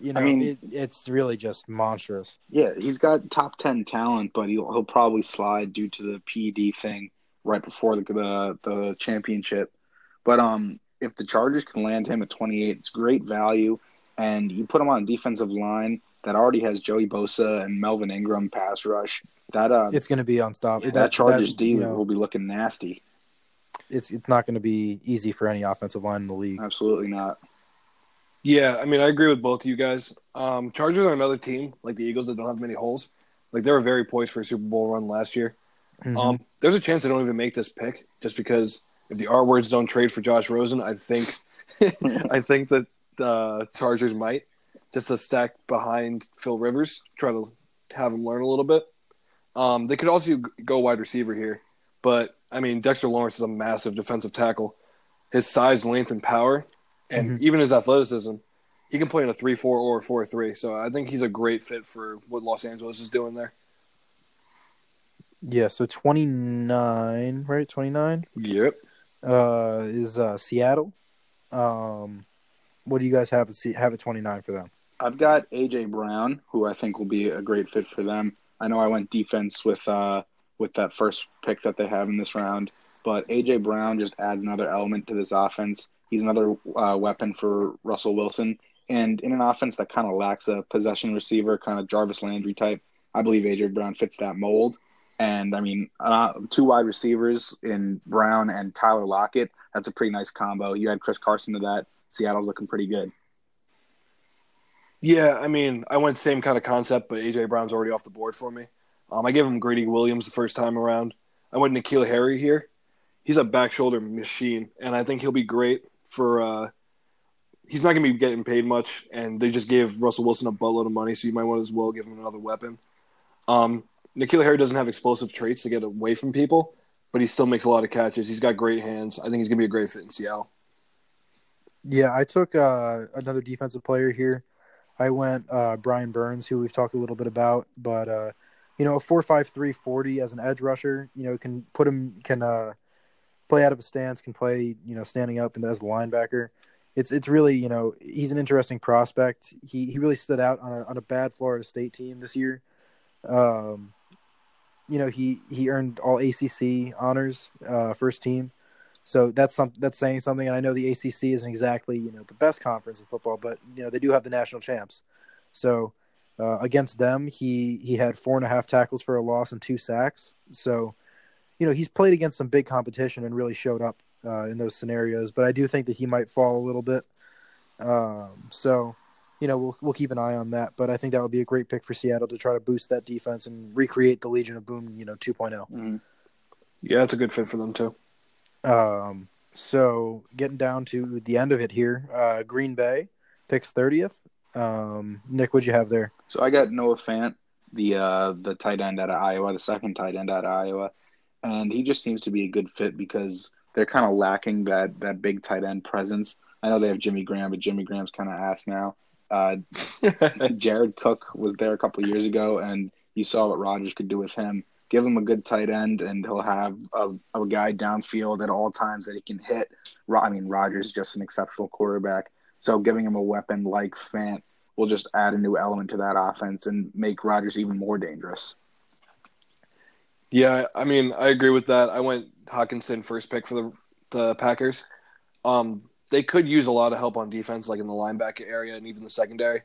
you know, I mean- it, it's really just monstrous. Yeah, he's got top ten talent, but he'll he'll probably slide due to the PED thing right before the the, the championship. But um, if the Chargers can land him at 28, it's great value, and you put him on a defensive line that already has Joey Bosa and Melvin Ingram pass rush. That uh, It's going to be unstoppable. that, Chargers that, D you know, will be looking nasty. it's it's not going to be easy for any offensive line in the league. Absolutely not. Yeah, I mean, I agree with both of you guys. Um, Chargers are another team like the Eagles that don't have many holes. Like they were very poised for a Super Bowl run last year. Mhm. Um, there's a chance they don't even make this pick just because if the R words don't trade for Josh Rosen, I think I think that the Chargers might just to stack behind Phil Rivers, try to have him learn a little bit. Um, they could also go wide receiver here, but I mean Dexter Lawrence is a massive defensive tackle. His size, length, and power, and Mhm. even his athleticism, he can play in a three-four or a four-three. So I think he's a great fit for what Los Angeles is doing there. Yeah, so 29, right? 29 Yep. uh, is uh, Seattle. Um, what do you guys have at, have at 29 for them? I've got AJ Brown, who I think will be a great fit for them. I know I went defense with uh with that first pick that they have in this round, but AJ Brown just adds another element to this offense. He's another uh, weapon for Russell Wilson, and in an offense that kind of lacks a possession receiver, kind of Jarvis Landry type, I believe AJ Brown fits that mold. And I mean, uh, two wide receivers in Brown and Tyler Lockett. That's a pretty nice combo. You add Chris Carson to that. Seattle's looking pretty good. Yeah, I mean, I went same kind of concept, but AJ Brown's already off the board for me. Um, I gave him Grady Williams the first time around. I went N'Keal Harry here. He's a back shoulder machine, and I think he'll be great for. Uh, he's not going to be getting paid much, and they just gave Russell Wilson a buttload of money, so you might want as well give him another weapon. Um, N'Keal Harry doesn't have explosive traits to get away from people, but he still makes a lot of catches. He's got great hands. I think he's going to be a great fit in Seattle. Yeah, I took uh, another defensive player here. I went uh, Brian Burns, who we've talked a little bit about, but uh, you know, a four five three forty as an edge rusher, you know, can put him can uh, play out of a stance, can play you know standing up and as a linebacker. It's it's really you know he's an interesting prospect. He he really stood out on a on a bad Florida State team this year. Um, you know he he earned all ACC honors, uh, first team. So that's some that's saying something. And I know the ACC isn't exactly you know the best conference in football, but you know they do have the national champs. So uh, against them, he he had four and a half tackles for a loss and two sacks. So you know he's played against some big competition and really showed up uh, in those scenarios. But I do think that he might fall a little bit. Um, so you know we'll we'll keep an eye on that. But I think that would be a great pick for Seattle to try to boost that defense and recreate the Legion of Boom you know 2.0. Mhm. Yeah, it's a good fit for them too. Um, so getting down to the end of it here, uh, Green Bay picks thirtieth. Um, Nick, what'd you have there? So I got Noah Fant, the uh, the tight end out of Iowa, the second tight end out of Iowa, and he just seems to be a good fit because they're kind of lacking that that big tight end presence. I know they have Jimmy Graham, but Jimmy Graham's kind of ass now. Uh, Jared Cook was there a couple years ago, and you saw what Rodgers could do with him. Give him a good tight end, and he'll have a, a guy downfield at all times that he can hit. I mean, Rodgers is just an exceptional quarterback, so giving him a weapon like Fant will just add a new element to that offense and make Rodgers even more dangerous. Yeah, I mean, I agree with that. I went Hockenson first pick for the the Packers. Um, they could use a lot of help on defense, like in the linebacker area and even the secondary.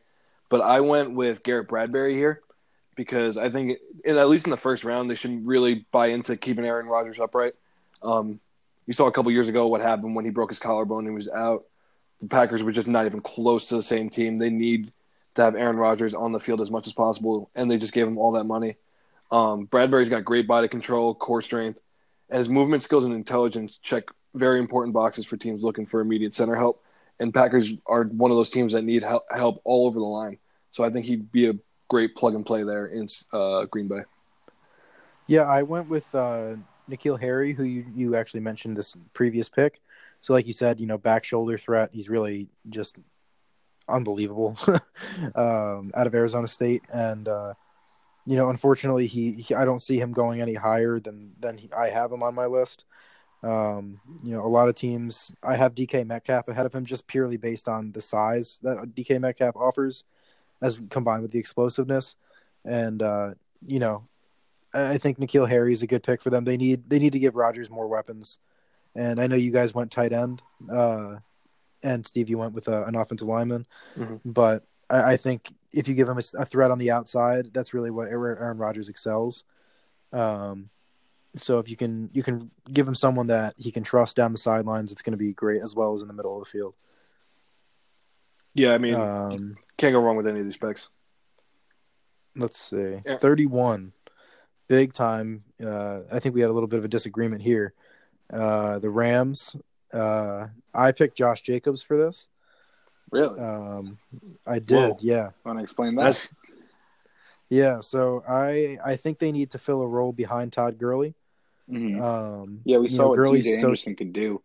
But I went with Garrett Bradbury here because I think, in, at least in the first round, they shouldn't really buy into keeping Aaron Rodgers upright. Um, you saw a couple years ago what happened when he broke his collarbone and he was out. The Packers were just not even close to the same team. They need to have Aaron Rodgers on the field as much as possible, and they just gave him all that money. Um, Bradbury's got great body control, core strength, and his movement skills and intelligence check very important boxes for teams looking for immediate center help. And Packers are one of those teams that need help, all over the line. So I think he'd be a great plug and play there in uh, Green Bay. Yeah, I went with uh, N'Keal Harry, who you, you actually mentioned this previous pick. So, like you said, you know, back shoulder threat. He's really just unbelievable um, out of Arizona State, and uh, you know, unfortunately, he, he I don't see him going any higher than than he, I have him on my list. Um, you know, a lot of teams I have DK Metcalf ahead of him just purely based on the size that DK Metcalf offers, as combined with the explosiveness, and uh, you know, I think N'Keal Harry is a good pick for them. They need they need to give Rodgers more weapons, and I know you guys went tight end, uh, and Steve, you went with a, an offensive lineman, Mhm. but I, I think if you give him a threat on the outside, that's really what Aaron Rodgers excels. Um, so if you can you can give him someone that he can trust down the sidelines, it's going to be great as well as in the middle of the field. Yeah, I mean, Um, can't go wrong with any of these picks. let's see, Yeah. thirty-one, big time. Uh, I think we had a little bit of a disagreement here. Uh, the Rams. Uh, I picked Josh Jacobs for this. Really? Um, I did, Whoa. yeah. Want to explain that? That's Yeah, so I I think they need to fill a role behind Todd Gurley. Mhm. Um, Yeah, we saw know, what Gurley's CJ so- Anderson could do.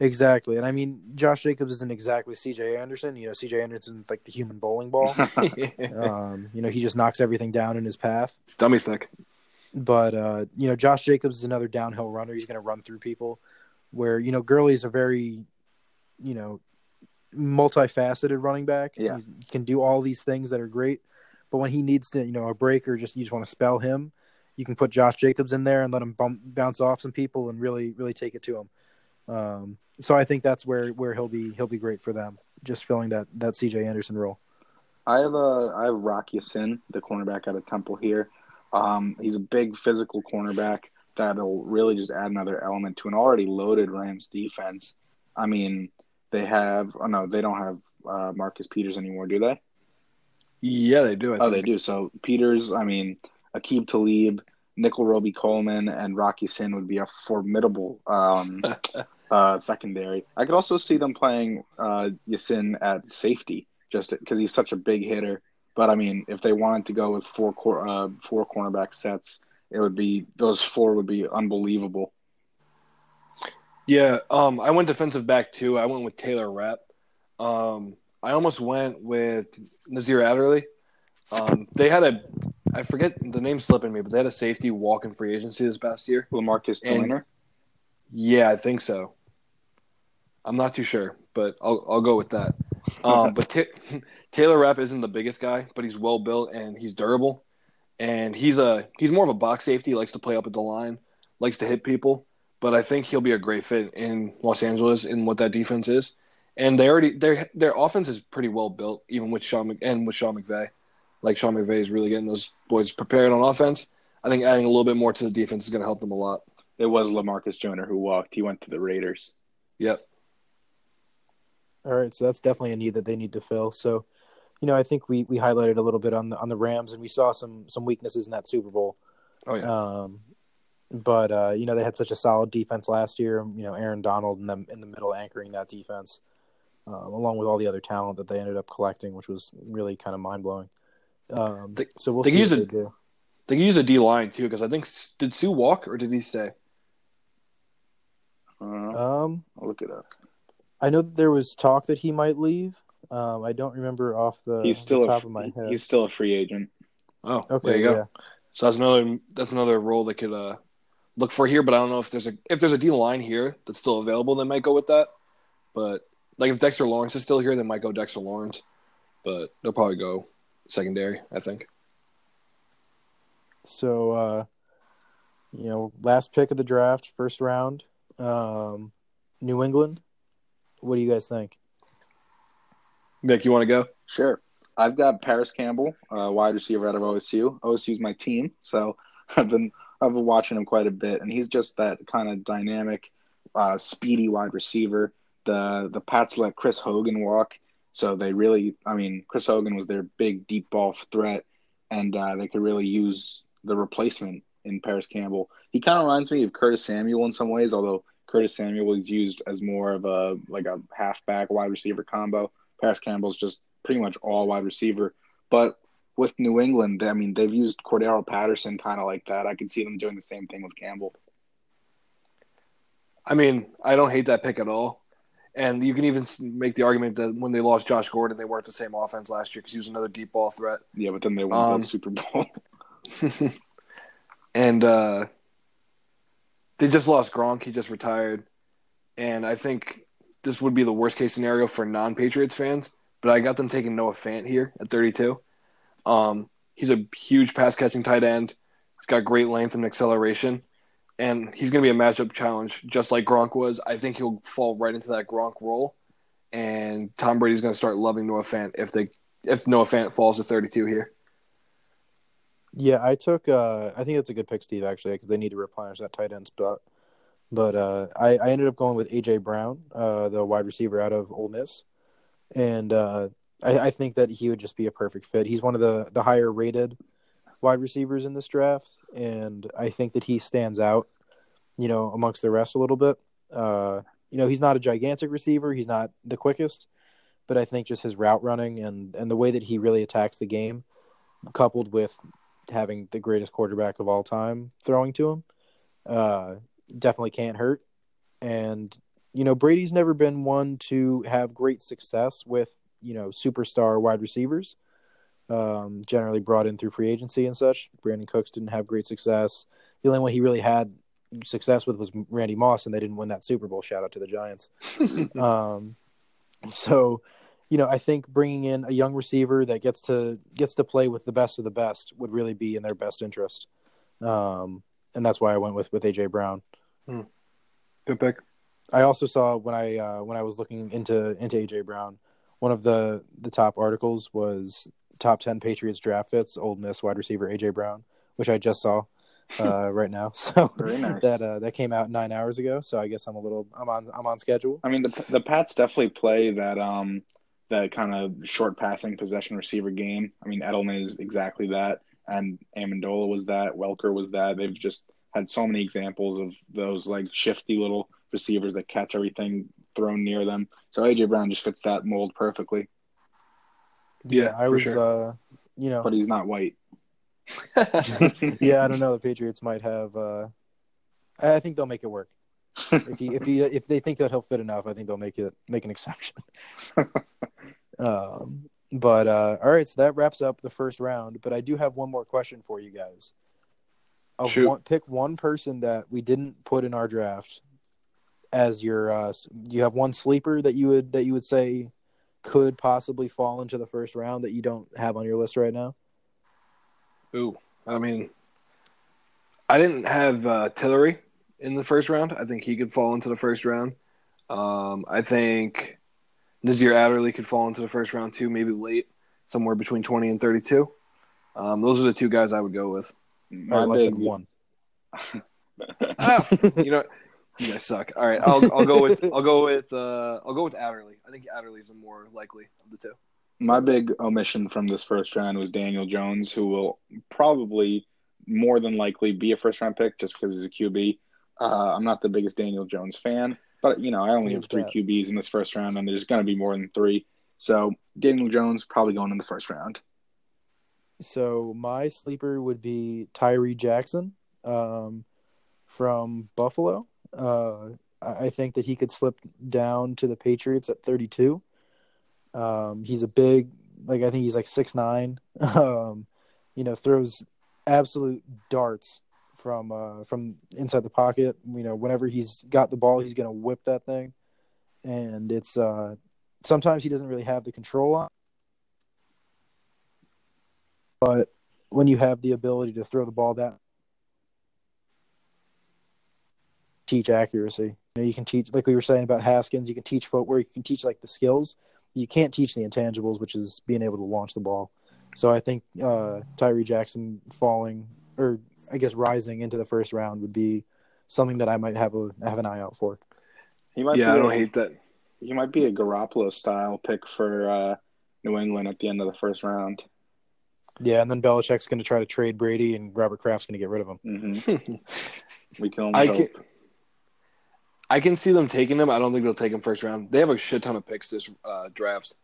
exactly, and I mean Josh Jacobs isn't exactly C.J. Anderson. You know, C.J. Anderson's like the human bowling ball. um, you know, he just knocks everything down in his path. it's dummy thick. But uh, you know, Josh Jacobs is another downhill runner. He's going to run through people. Where you know Gurley's a very, you know, multifaceted running back. Yeah. He's, he can do all these things that are great. But when he needs to, you know, a break or just you just want to spell him, you can put Josh Jacobs in there and let him bump, bounce off some people and really, really take it to him. Um, so I think that's where where he'll be he'll be great for them, just filling that that C.J. Anderson role. I have a I have Rock Ya-Sin, the cornerback out of Temple here. Um, he's a big physical cornerback that'll really just add another element to an already loaded Rams defense. I mean, they have oh no, they don't have uh, Marcus Peters anymore, do they? Yeah, they do. I Oh, they do. So Peters, I mean, Aqib Talib, Nickell Robey-Coleman and Rock Ya-Sin would be a formidable um, uh, secondary. I could also see them playing uh, Ya-Sin at safety just because he's such a big hitter. But I mean, if they wanted to go with four cor- uh, four cornerback sets, it would be those four would be unbelievable. Yeah, um, I went defensive back too. I went with Taylor Rapp. Um, I almost went with Nasir Adderley. Um, they had a, I forget the name slipping me, but they had a safety walk in free agency this past year. Lamarcus Joyner. Yeah, I think so. I'm not too sure, but I'll I'll go with that. Um, but Ta Taylor Rapp isn't the biggest guy, but he's well built and he's durable, and he's a he's more of a box safety. He likes to play up at the line, likes to hit people. But I think he'll be a great fit in Los Angeles in what that defense is. And they already their their offense is pretty well built, even with Sean Mc, and with Sean McVay. Like Sean McVay is really getting those boys prepared on offense. I think adding a little bit more to the defense is going to help them a lot. It was Lamarcus Joyner who walked. He went to the Raiders. Yep. All right, so that's definitely a need that they need to fill. So, you know, I think we we highlighted a little bit on the on the Rams, and we saw some some weaknesses in that Super Bowl. Oh yeah. Um, but uh, you know, they had such a solid defense last year. You know, Aaron Donald in the in the middle anchoring that defense, um, along with all the other talent that they ended up collecting, which was really kind of mind blowing. Um, They- so we'll they see use what it- they do. They can use a D line too because I think did Suh walk or did he stay? Um, I'll look it up. I know that there was talk that he might leave. Um, I don't remember off the, He's still the a, top of my head. he's still a free agent. Oh, okay, there you go. yeah. So that's another that's another role they could uh, look for here. But I don't know if there's a if there's a D line here that's still available, they might go with that. But like if Dexter Lawrence is still here, they might go Dexter Lawrence. But they'll probably go secondary. I think. So, uh, you know, last pick of the draft, first round, um, New England. What do you guys think? Nick, you want to go? Sure. I've got Parris Campbell, uh, wide receiver out of OSU. OSU's my team, so I've been I've been watching him quite a bit, and he's just that kind of dynamic, uh, speedy wide receiver. The the Pats let Chris Hogan walk, so they really, I mean, Chris Hogan was their big deep ball threat, and uh, they could really use the replacement in Parris Campbell. He kind of reminds me of Curtis Samuel in some ways, although Curtis Samuel is used as more of a like a halfback wide receiver combo. Parris Campbell's just pretty much all wide receiver. But with New England, I mean, they've used Cordarrelle Patterson kind of like that. I could see them doing the same thing with Campbell. I mean, I don't hate that pick at all. And you can even make the argument that when they lost Josh Gordon, they weren't the same offense last year because he was another deep ball threat. Yeah, but then they won Um, the Super Bowl. and uh, they just lost Gronk. He just retired. And I think this would be the worst case scenario for non Patriots fans. But I got them taking Noah Fant here at 32. Um, he's a huge pass catching tight end. He's got great length and acceleration. And he's going to be a matchup challenge, just like Gronk was. I think he'll fall right into that Gronk role. And Tom Brady's going to start loving Noah Fant if they if Noah Fant falls to 32 here. Yeah, I took. Uh, I think that's a good pick, Steve. Actually, because they need to replenish that tight end spot. But uh, I, I ended up going with AJ Brown, uh, the wide receiver out of Ole Miss, and uh, I, I think that he would just be a perfect fit. He's one of the the higher rated wide receivers in this draft, and I think that he stands out, you know, amongst the rest a little bit. Uh, you know, he's not a gigantic receiver. He's not the quickest, but I think just his route running and and the way that he really attacks the game, coupled with having the greatest quarterback of all time throwing to him, uh, definitely can't hurt. And you know, Brady's never been one to have great success with you know superstar wide receivers. Um, generally brought in through free agency and such. Brandin Cooks didn't have great success. The only one he really had success with was Randy Moss, and they didn't win that Super Bowl. Shout out to the Giants. um, so, you know, I think bringing in a young receiver that gets to gets to play with the best of the best would really be in their best interest. Um, and that's why I went with with AJ Brown. Good pick. I also saw when I uh, when I was looking into into AJ Brown, one of the the top articles was top ten Patriots draft fits, Old Miss wide receiver AJ Brown, which I just saw uh, right now. So nice. that uh, that came out nine hours ago. So I guess I'm a little I'm on I'm on schedule. I mean, the the Pats definitely play that um that kind of short passing possession receiver game. I mean, Edelman is exactly that, and Amendola was that. Welker was that. They've just had so many examples of those like shifty little receivers that catch everything thrown near them. So AJ Brown just fits that mold perfectly, Yeah, Yeah, I for was, sure. uh, you know, but he's not white. yeah, I don't know. The Patriots might have. Uh, I I think they'll make it work. If he, if he, if they think that he'll fit enough, I think they'll make it make an exception. um, but uh, all right, so that wraps up the first round. But I do have one more question for you guys. Of Shoot. one, pick one person that we didn't put in our draft as your. Uh, you have one sleeper that you would that you would say could possibly fall into the first round that you don't have on your list right now. Ooh, I mean, I didn't have uh, Tillery in the first round. I think he could fall into the first round. Um, I think Nasir Adderley could fall into the first round too, maybe late, somewhere between twenty and thirty-two. Um, those are the two guys I would go with. My Or less big, than one. Ah, you know, you guys suck. All right, I'll I'll go with I'll go with uh, I'll go with Adderley. I think Adderley's a more likely of the two. My big omission from this first round was Daniel Jones, who will probably more than likely be a first round pick just because he's a QB. Uh, I'm not the biggest Daniel Jones fan, but you know I only have three that. QBs in this first round, and there's going to be more than three. So Daniel Jones probably going in the first round. So my sleeper would be Tyree Jackson um, from Buffalo. Uh, I think that he could slip down to the Patriots at 32. Um, he's a big, like I think he's like six nine. Um, you know, throws absolute darts from uh, from inside the pocket. You know, whenever he's got the ball, he's gonna whip that thing, and it's uh, sometimes he doesn't really have the control on. But when you have the ability to throw the ball that teach accuracy. You know, you can teach like we were saying about Haskins, you can teach footwork, you can teach like the skills. You can't teach the intangibles, which is being able to launch the ball. So I think uh, Tyree Jackson falling or I guess rising into the first round would be something that I might have a have an eye out for. He might yeah, be I don't a, hate that. He might be a Garoppolo style pick for uh, New England at the end of the first round. Yeah, and then Belichick's going to try to trade Brady, and Robert Kraft's going to get rid of him. hmm We can only I hope. can, I can see them taking him. I don't think they'll take him first round. They have a shit ton of picks this uh, draft.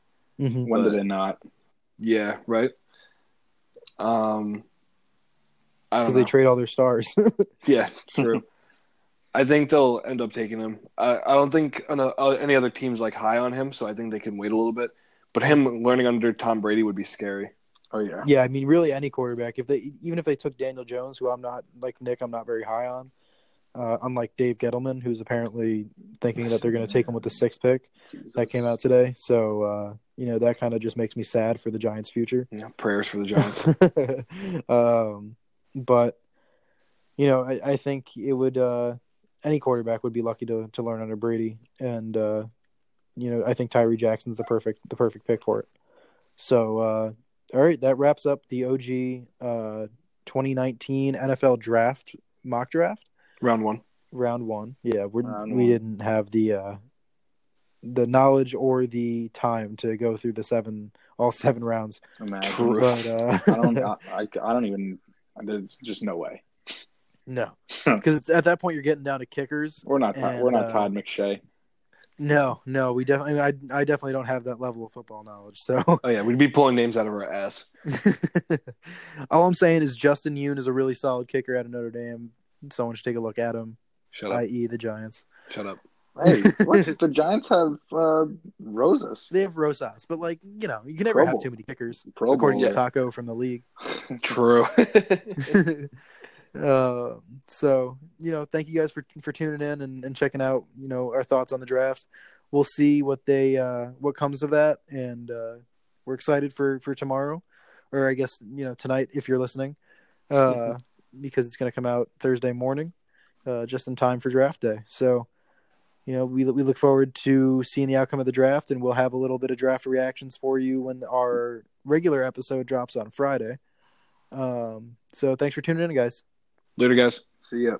Mm-hmm. When but- did they not? Yeah, right. Um, Because they trade all their stars. yeah, true. I think they'll end up taking him. I, I don't think uh, any other teams like high on him, so I think they can wait a little bit. But him learning under Tom Brady would be scary. Oh yeah. Yeah, I mean, really, any quarterback. If they even if they took Daniel Jones, who I'm not like Nick, I'm not very high on. Uh, unlike Dave Gettleman, who's apparently thinking that they're going to take him with the sixth pick that came out today. So uh, you know that kind of just makes me sad for the Giants' future. Know, prayers for the Giants. um, but you know, I, I think it would uh, any quarterback would be lucky to to learn under Brady, and uh, you know, I think Tyree Jackson's the perfect the perfect pick for it. So, uh, all right, that wraps up the OG uh, 2019 NFL Draft mock draft Round one. round one. Yeah, we're, Round we one. didn't have the uh, the knowledge or the time to go through the seven all seven rounds, Imagine. But uh, I don't. I, I, I don't even. There's just no way. No, because it's at that point you're getting down to kickers. We're not. Todd, And, we're not uh, Todd McShay. No, no, we definitely. I, I definitely don't have that level of football knowledge. So Oh yeah, we'd be pulling names out of our ass. all I'm saying is Justin Yoon is a really solid kicker out of Notre Dame. Someone should take a look at him, Shut up. i.e., the Giants. Shut up. Hey, what? the Giants have uh, Rosas. They have Rosas, but like you know, you can never Pro have Bowl. too many kickers, Pro according to Bowler. Taco from the league. True. uh, so you know, thank you guys for for tuning in and, and checking out you know our thoughts on the draft. We'll see what they uh, what comes of that, and uh, we're excited for for tomorrow, or I guess you know tonight if you're listening, uh, because it's going to come out Thursday morning, uh, just in time for draft day. So. You know, we we look forward to seeing the outcome of the draft, and we'll have a little bit of draft reactions for you when our regular episode drops on Friday. Um, so thanks for tuning in, guys. Later, guys. See ya.